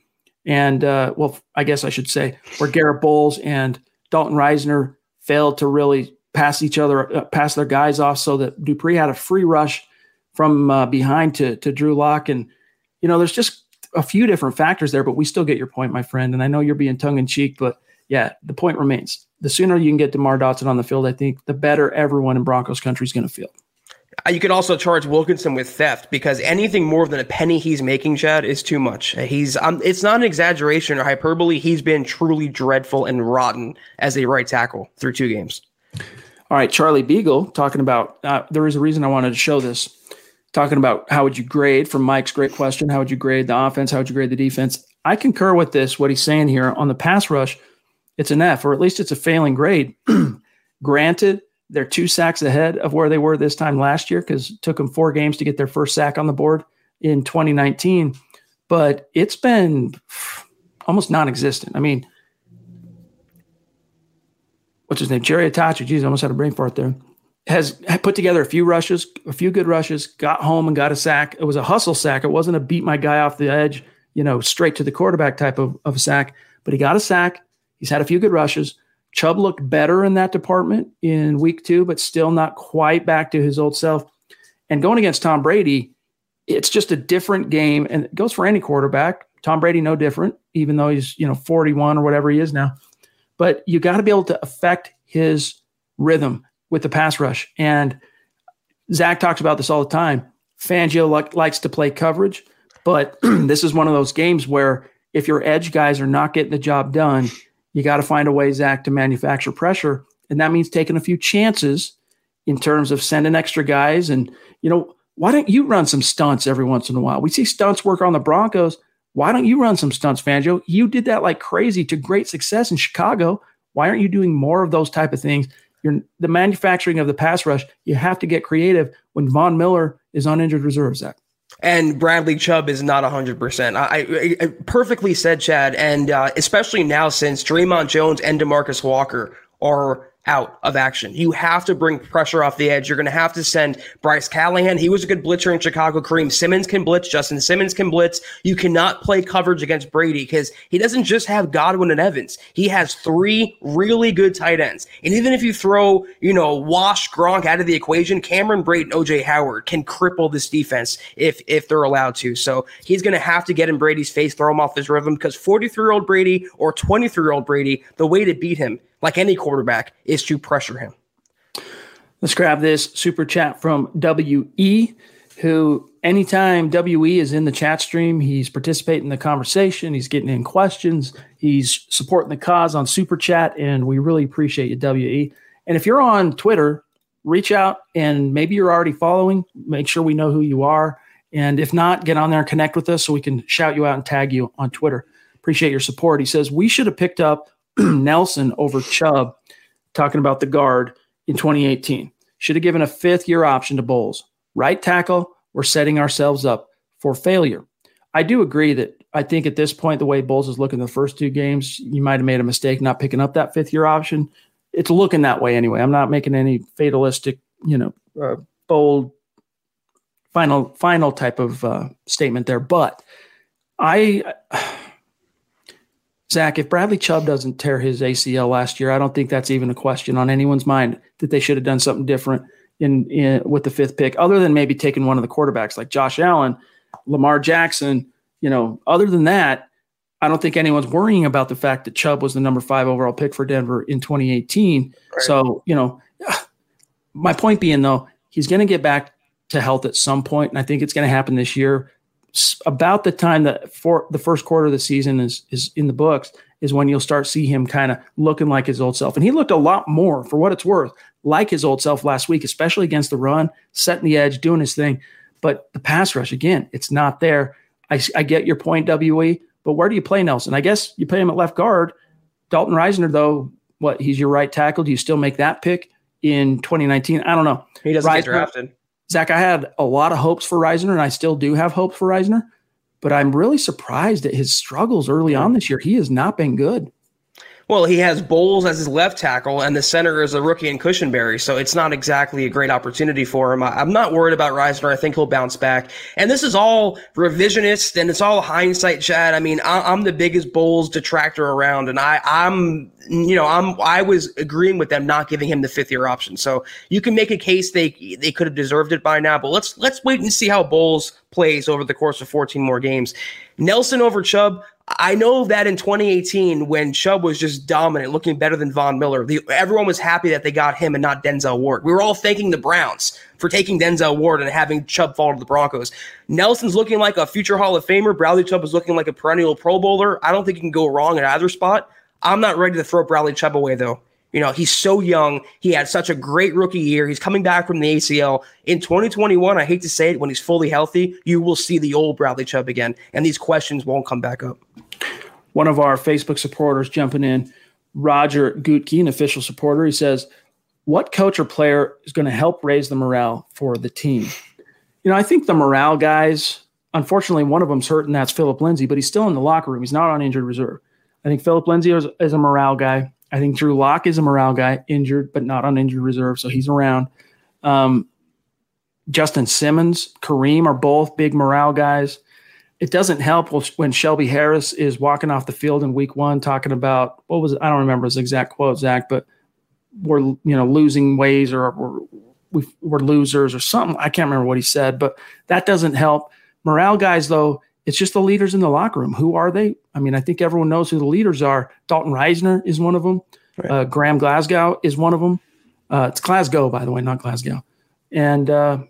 and, uh, well, I guess I should say, where Garrett Bolles and Dalton Risner failed to really pass each other, uh, pass their guys off so that Dupree had a free rush from uh, behind to, to Drew Lock. And, you know, there's just a few different factors there, but we still get your point, my friend. And I know you're being tongue in cheek, but yeah, the point remains. The sooner you can get DeMar Dotson on the field, I think the better everyone in Broncos country is going to feel. Uh, you could also charge Wilkinson with theft because anything more than a penny he's making, Chad, is too much. He's um, it's not an exaggeration or hyperbole. He's been truly dreadful and rotten as a right tackle through two games. All right, Charlie Beagle talking about. Uh, there is a reason I wanted to show this talking about how would you grade from Mike's great question. How would you grade the offense? How would you grade the defense? I concur with this, what he's saying here on the pass rush. It's an F, or at least it's a failing grade. Granted, they're two sacks ahead of where they were this time last year because it took them four games to get their first sack on the board in 2019. But it's been almost non existent. I mean, what's his name? Jerry Attaochu. Geez, I almost had a brain fart there has put together a few rushes, a few good rushes, got home and got a sack. It was a hustle sack. It wasn't a beat my guy off the edge, you know, straight to the quarterback type of, of sack, but he got a sack. He's had a few good rushes. Chubb looked better in that department in week two, but still not quite back to his old self. And going against Tom Brady, it's just a different game. And it goes for any quarterback. Tom Brady, no different, even though he's, you know, 41 or whatever he is now. But you got to be able to affect his rhythm with the pass rush. And Zach talks about this all the time. Fangio li- likes to play coverage, but this is one of those games where if your edge guys are not getting the job done, you got to find a way, Zach, to manufacture pressure. And that means taking a few chances in terms of sending extra guys. And, you know, why don't you run some stunts every once in a while? We see stunts work on the Broncos. Why don't you run some stunts, Fangio? You did that like crazy to great success in Chicago. Why aren't you doing more of those type of things? You're, the manufacturing of the pass rush, you have to get creative when Von Miller is on injured reserve, Zach. And Bradley Chubb is not 100%. I, I, I perfectly said, Chad. And uh, especially now since Dre'Mont Jones and Demarcus Walker are out of action. You have to bring pressure off the edge. You're going to have to send Bryce Callahan. He was a good blitzer in Chicago. Kareem Simmons can blitz. Justin Simmons can blitz. You cannot play coverage against Brady because he doesn't just have Godwin and Evans. He has three really good tight ends. And even if you throw, you know, Wash Gronk out of the equation, Cameron Brate and OJ Howard can cripple this defense if if they're allowed to. So he's going to have to get in Brady's face, throw him off his rhythm because 43 year old Brady or 23 year old Brady, the way to beat him like any quarterback, is to pressure him. Let's grab this super chat from WE, who anytime WE is in the chat stream, he's participating in the conversation, he's getting in questions, he's supporting the cause on super chat, and we really appreciate you, WE. And if you're on Twitter, reach out and maybe you're already following, make sure we know who you are. And if not, get on there and connect with us so we can shout you out and tag you on Twitter. Appreciate your support. He says, We should have picked up Nelson over Chubb, talking about the guard in 2018. Should have given a fifth year option to Bolles. Right tackle, we're setting ourselves up for failure. I do agree that I think at this point, the way Bolles is looking the first two games, you might have made a mistake not picking up that fifth year option. It's looking that way anyway. I'm not making any fatalistic, you know, uh, bold final final type of uh, statement there. But I, Zach, if Bradley Chubb doesn't tear his ACL last year, I don't think that's even a question on anyone's mind that they should have done something different in, in with the fifth pick, other than maybe taking one of the quarterbacks like Josh Allen, Lamar Jackson. You know, other than that, I don't think anyone's worrying about the fact that Chubb was the number five overall pick for Denver in 2018. Right. So, you know, my point being though, he's going to get back to health at some point, and I think it's going to happen this year. About the time that for the first quarter of the season is is in the books is when you'll start see him kind of looking like his old self, and he looked a lot more, for what it's worth, like his old self last week, especially against the run, setting the edge, doing his thing. But the pass rush again, it's not there. I, I get your point, We, but where do you play Nelson? I guess you play him at left guard. Dalton Risner, though, what he's your right tackle. Do you still make that pick in 2019? I don't know. He doesn't Risner, get drafted. Zach, I had a lot of hopes for Risner, and I still do have hopes for Risner, but I'm really surprised at his struggles early on this year. He has not been good. Well, he has Bolles as his left tackle, and the center is a rookie in Cushenberry, so it's not exactly a great opportunity for him. I'm not worried about Risner. I think he'll bounce back. And this is all revisionist, and it's all hindsight, Chad. I mean, I'm the biggest Bolles detractor around, and I, I'm, you know, I'm, I was agreeing with them not giving him the fifth year option. So you can make a case they they could have deserved it by now, but let's let's wait and see how Bolles plays over the course of 14 more games. Nelson over Chubb. I know that in 2018, when Chubb was just dominant, looking better than Von Miller, the, everyone was happy that they got him and not Denzel Ward. We were all thanking the Browns for taking Denzel Ward and having Chubb fall to the Broncos. Nelson's looking like a future Hall of Famer. Bradley Chubb is looking like a perennial Pro Bowler. I don't think you can go wrong at either spot. I'm not ready to throw Bradley Chubb away, though. You know, he's so young. He had such a great rookie year. He's coming back from the ACL. In 2021, I hate to say it, when he's fully healthy, you will see the old Bradley Chubb again, and these questions won't come back up. One of our Facebook supporters jumping in, Roger Gutke, an official supporter, he says, What coach or player is going to help raise the morale for the team? You know, I think the morale guys, unfortunately, one of them's hurt, and that's Phillip Lindsay, but he's still in the locker room. He's not on injured reserve. I think Phillip Lindsay is, is a morale guy. I think Drew Lock is a morale guy, injured but not on injured reserve, so he's around. Um, Justin Simmons, Kareem are both big morale guys. It doesn't help when Shelby Harris is walking off the field in week one talking about what was it? I don't remember his exact quote, Zach, but we're you know losing ways or we're, we're losers or something. I can't remember what he said, but that doesn't help. Morale guys, though, it's just the leaders in the locker room. Who are they? I mean, I think everyone knows who the leaders are. Dalton Risner is one of them. Right. Uh, Graham Glasgow is one of them. Uh, it's Glasgow, by the way, not Glasgow. And uh,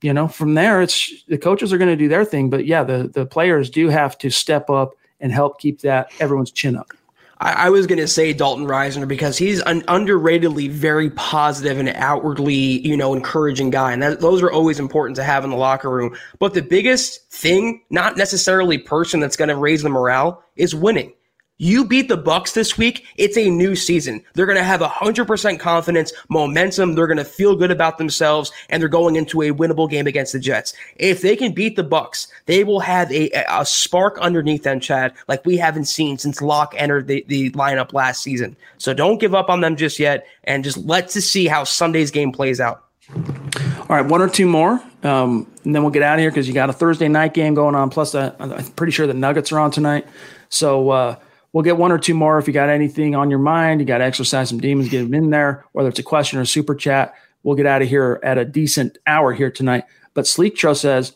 you know, from there, it's the coaches are going to do their thing, but yeah, the the players do have to step up and help keep that everyone's chin up. I, I was going to say Dalton Risner because he's an underratedly very positive and outwardly, you know, encouraging guy. And that, those are always important to have in the locker room. But the biggest thing, not necessarily person that's going to raise the morale, is winning. You beat the Bucs this week, it's a new season. They're going to have 100% confidence, momentum, they're going to feel good about themselves and they're going into a winnable game against the Jets. If they can beat the Bucs, they will have a, a spark underneath them, Chad, like we haven't seen since Lock entered the, the lineup last season. So don't give up on them just yet and just let's see how Sunday's game plays out. All right, one or two more, um, and then we'll get out of here because you got a Thursday night game going on. Plus, uh, I'm pretty sure the Nuggets are on tonight. So, uh, We'll get one or two more if you got anything on your mind. You got to exercise some demons, get them in there, whether it's a question or a super chat. We'll get out of here at a decent hour here tonight. But Sleek Tro says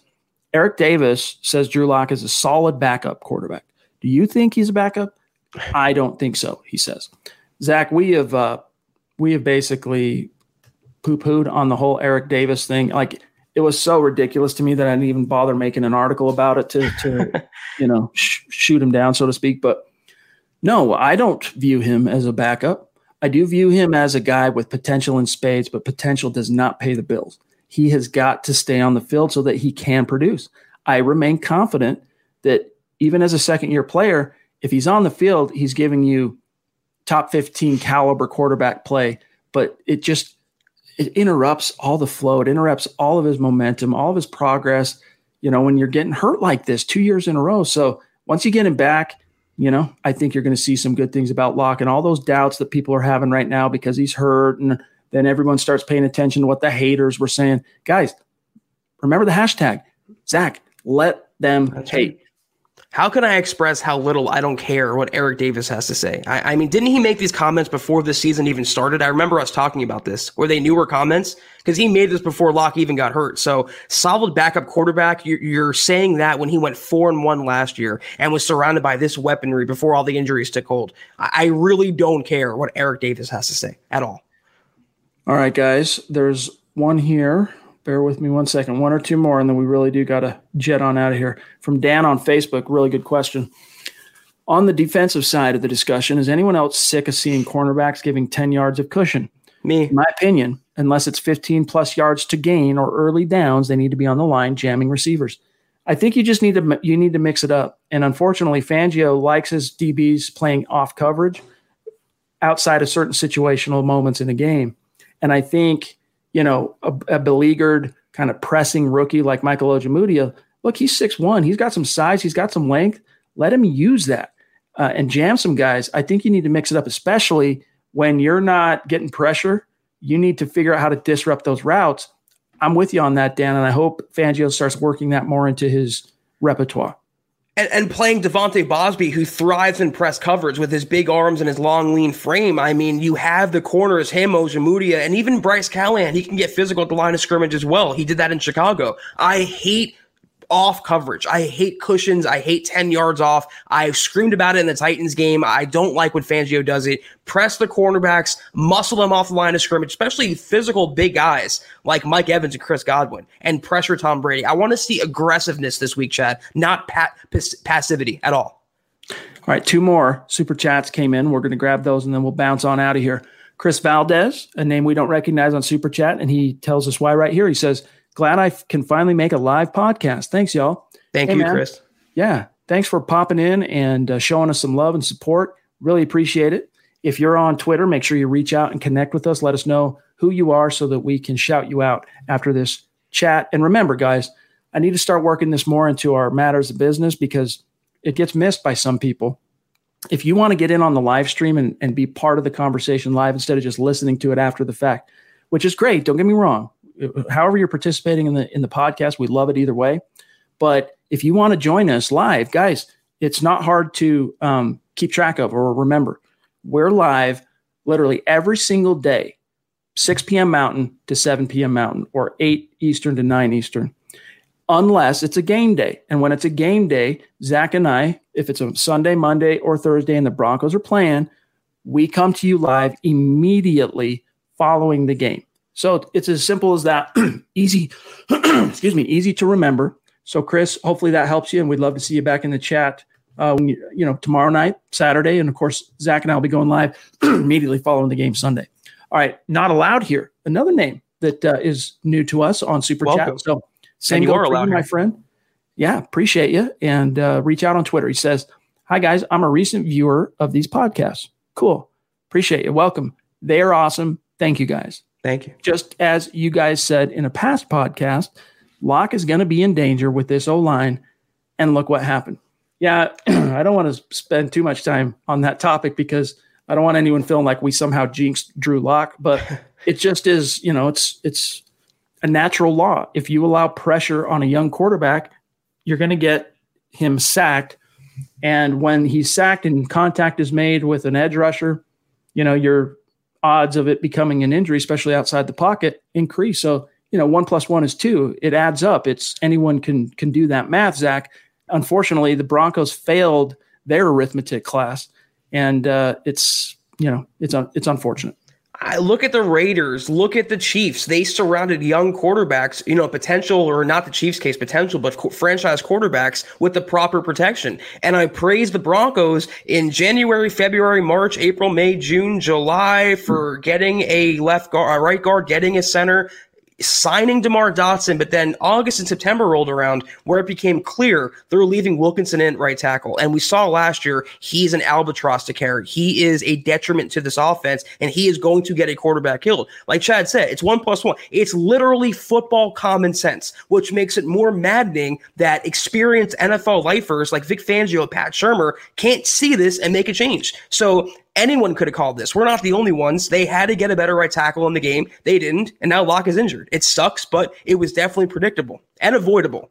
Eric Davis says Drew Lock is a solid backup quarterback. Do you think he's a backup? I don't think so, he says. Zach, we have uh, we have basically poo pooed on the whole Eric Davis thing. Like it was so ridiculous to me that I didn't even bother making an article about it to, to you know, sh- shoot him down, so to speak. But no, I don't view him as a backup. I do view him as a guy with potential in spades, but potential does not pay the bills. He has got to stay on the field so that he can produce. I remain confident that even as a second year player, if he's on the field, he's giving you top 15 caliber quarterback play, but it just it interrupts all the flow. It interrupts all of his momentum, all of his progress. You know, when you're getting hurt like this two years in a row. So once you get him back, you know, I think you're going to see some good things about Lock and all those doubts that people are having right now because he's hurt. And then everyone starts paying attention to what the haters were saying. Guys, remember the hashtag, Zach, let them That's hate. Right. How can I express how little I don't care what Eric Davis has to say? I, I, mean, didn't he make these comments before the season even started? I remember us talking about this. where they newer comments? Because he made this before Lock even got hurt. So solid backup quarterback. You're, you're, saying that when he went four and one last year and was surrounded by this weaponry before all the injuries took hold. I, I really don't care what Eric Davis has to say at all. All right, guys. There's one here bear with me one second. One or two more, and then we really do got to jet on out of here. From Dan on Facebook, really good question. On the defensive side of the discussion, is anyone else sick of seeing cornerbacks giving 10 yards of cushion? Me. In my opinion, unless it's 15 plus yards to gain or early downs, they need to be on the line jamming receivers. I think you just need to you need to mix it up. And unfortunately, Fangio likes his DBs playing off coverage outside of certain situational moments in the game. And I think you know, a, a beleaguered kind of pressing rookie like Michael Ojemudia, look, he's six one. He's got some size. He's got some length. Let him use that uh, and jam some guys. I think you need to mix it up, especially when you're not getting pressure. You need to figure out how to disrupt those routes. I'm with you on that, Dan, and I hope Fangio starts working that more into his repertoire and, and playing De'Vante Bausby, who thrives in press coverage with his big arms and his long, lean frame. I mean, you have the corners, him, Ojemudia, and even Bryce Callahan. He can get physical at the line of scrimmage as well. He did that in Chicago. I hate off coverage. I hate cushions. I hate 10 yards off. I've screamed about it in the Titans game. I don't like when Fangio does it. Press the cornerbacks, muscle them off the line of scrimmage, especially physical big guys like Mike Evans and Chris Godwin, and pressure Tom Brady. I want to see aggressiveness this week, Chad, not pa- passivity at all. All right, two more super chats came in. We're going to grab those and then we'll bounce on out of here. Chris Valdez, a name we don't recognize on super chat, and he tells us why right here. He says, glad I can finally make a live podcast. Thanks, y'all. Thank hey, you, man. Chris. Yeah. Thanks for popping in and uh, showing us some love and support. Really appreciate it. If you're on Twitter, make sure you reach out and connect with us. Let us know who you are so that we can shout you out after this chat. And remember, guys, I need to start working this more into our matters of business because it gets missed by some people. If you want to get in on the live stream and, and be part of the conversation live instead of just listening to it after the fact, which is great, don't get me wrong however you're participating in the in the podcast, we love it either way. But if you want to join us live, guys, it's not hard to um, keep track of or remember. We're live literally every single day, 6 p.m. Mountain to 7 p.m. Mountain, or 8 Eastern to 9 Eastern, unless it's a game day. And when it's a game day, Zach and I, if it's a Sunday, Monday, or Thursday, and the Broncos are playing, we come to you live immediately following the game. So it's as simple as that. easy, excuse me, easy to remember. So Chris, hopefully that helps you, and we'd love to see you back in the chat. Uh, when you, you know tomorrow night, Saturday, and of course Zach and I will be going live immediately following the game Sunday. All right, not allowed here. Another name that uh, is new to us on Super Welcome. Chat. So same go for you, my friend. Yeah, appreciate you, and uh, reach out on Twitter. He says, "Hi guys, I'm a recent viewer of these podcasts. Cool, appreciate you. Welcome. They are awesome. Thank you guys." Thank you. Just as you guys said in a past podcast, Lock is going to be in danger with this O line. And look what happened. Yeah, I don't want to spend too much time on that topic because I don't want anyone feeling like we somehow jinxed Drew Lock, but it just is, you know, it's it's a natural law. If you allow pressure on a young quarterback, you're going to get him sacked. And when he's sacked and contact is made with an edge rusher, you know, you're odds of it becoming an injury, especially outside the pocket, increase. So, you know, one plus one is two. It adds up. It's anyone can can do that math, Zach. Unfortunately, the Broncos failed their arithmetic class, and uh, it's you know, it's un- it's unfortunate. I look at the Raiders, look at the Chiefs. They surrounded young quarterbacks, you know, potential or not the Chiefs case potential, but co- franchise quarterbacks with the proper protection. And I praise the Broncos in January, February, March, April, May, June, July for getting a left guard, a right guard, getting a center, signing DeMar Dotson, but then August and September rolled around where it became clear they're leaving Wilkinson in right tackle. And we saw last year he's an albatross to carry. He is a detriment to this offense, and he is going to get a quarterback killed. Like Chad said, it's one plus one. It's literally football common sense, which makes it more maddening that experienced NFL lifers like Vic Fangio, Pat Shurmur can't see this and make a change. So anyone could have called this. We're not the only ones. They had to get a better right tackle in the game. They didn't, and now Lock is injured. It sucks, but it was definitely predictable and avoidable.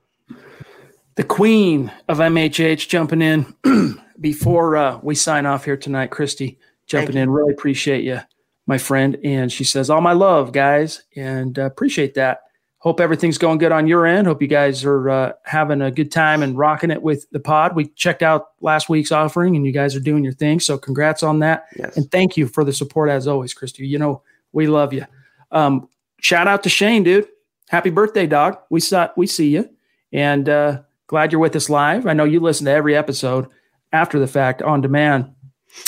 The queen of MHH jumping in before uh, we sign off here tonight, Christy jumping in. Really appreciate you, my friend. And she says, "All my love, guys," and uh, appreciate that. Hope everything's going good on your end. Hope you guys are uh, having a good time and rocking it with the pod. We checked out last week's offering, and you guys are doing your thing. So congrats on that, Yes. and thank you for the support as always, Christy. You know we love you. Um, shout out to Shane, dude. Happy birthday, dog. We saw we see you, and uh, glad you're with us live. I know you listen to every episode after the fact on demand.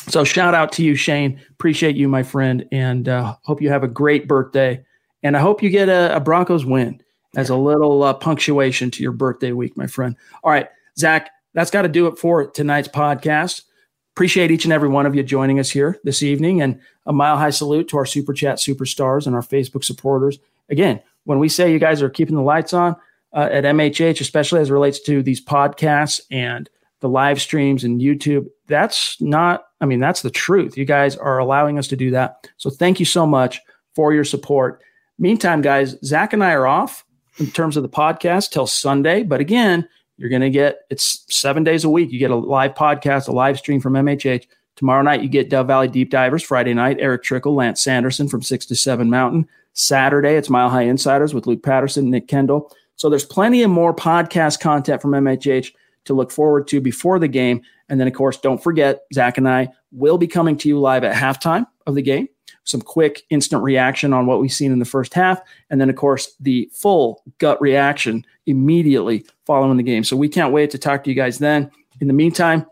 So shout out to you, Shane. Appreciate you, my friend, and uh, hope you have a great birthday. And I hope you get a, a Broncos win as a little uh, punctuation to your birthday week, my friend. All right, Zach, that's got to do it for tonight's podcast. Appreciate each and every one of you joining us here this evening, and a mile high salute to our super chat superstars and our Facebook supporters. Again, when we say you guys are keeping the lights on uh, at MHH, especially as it relates to these podcasts and the live streams and YouTube, that's not, I mean, that's the truth. You guys are allowing us to do that. So thank you so much for your support. Meantime, guys, Zach and I are off in terms of the podcast till Sunday. But again, you're going to get it's seven days a week. You get a live podcast, a live stream from MHH. Tomorrow night, you get Dove Valley Deep Divers. Friday night, Eric Trickle, Lance Sanderson from 6 to 7 Mountain. Saturday, it's Mile High Insiders with Luke Patterson, Nick Kendell. So there's plenty of more podcast content from MHH to look forward to before the game. And then, of course, don't forget, Zach and I will be coming to you live at halftime of the game. Some quick instant reaction on what we've seen in the first half. And then, of course, the full gut reaction immediately following the game. So we can't wait to talk to you guys then. In the meantime,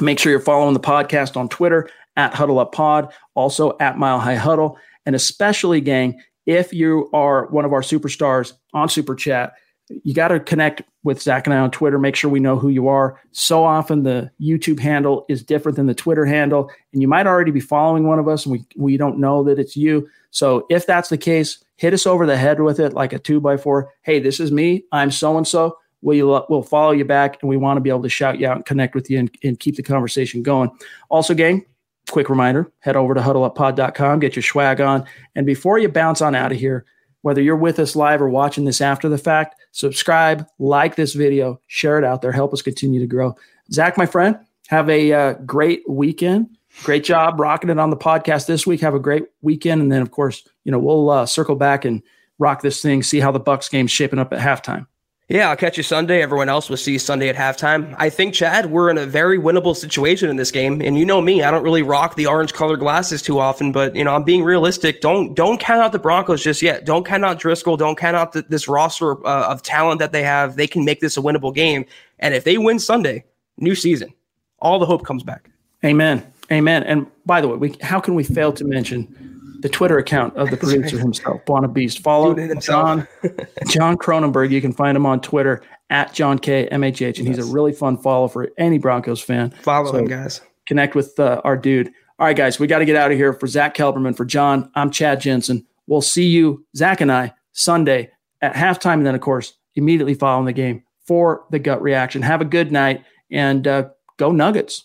make sure you're following the podcast on Twitter at Huddle Up Pod, also at Mile High Huddle. And especially, gang, if you are one of our superstars on Super Chat, you got to connect with Zach and I on Twitter. Make sure we know who you are. So often the YouTube handle is different than the Twitter handle, and you might already be following one of us, and we we don't know that it's you. So if that's the case, hit us over the head with it like a two by four. Hey, this is me. I'm so and so. We'll, we'll follow you back, and we want to be able to shout you out and connect with you and, and keep the conversation going. Also, gang, quick reminder head over to huddleuppod.com, get your swag on. And before you bounce on out of here, whether you're with us live or watching this after the fact, subscribe, like this video, share it out there, help us continue to grow. Zach, my friend, have a uh, great weekend. Great job rocking it on the podcast this week. Have a great weekend, and then of course, you know we'll uh, circle back and rock this thing. See how the Bucs game's shaping up at halftime. Yeah, I'll catch you Sunday. Everyone else will see you Sunday at halftime. I think, Chad, we're in a very winnable situation in this game. And you know me, I don't really rock the orange colored glasses too often, but you know, I'm being realistic. Don't don't count out the Broncos just yet. Don't count out Driskel. Don't count out the, this roster uh, of talent that they have. They can make this a winnable game. And if they win Sunday, new season, all the hope comes back. Amen. Amen. And by the way, we, how can we fail to mention the Twitter account of the producer himself, Buona Beast? Follow Doing it himself. John John Cronenberg. You can find him on Twitter at John K MHH, and he's a really fun follow for any Broncos fan. Follow So him, guys. Connect with uh, our dude. All right, guys, we got to get out of here. For Zach Kelberman, for John, I'm Chad Jensen. We'll see you, Zach and I, Sunday at halftime, and then of course immediately following the game for the gut reaction. Have a good night and uh, go Nuggets.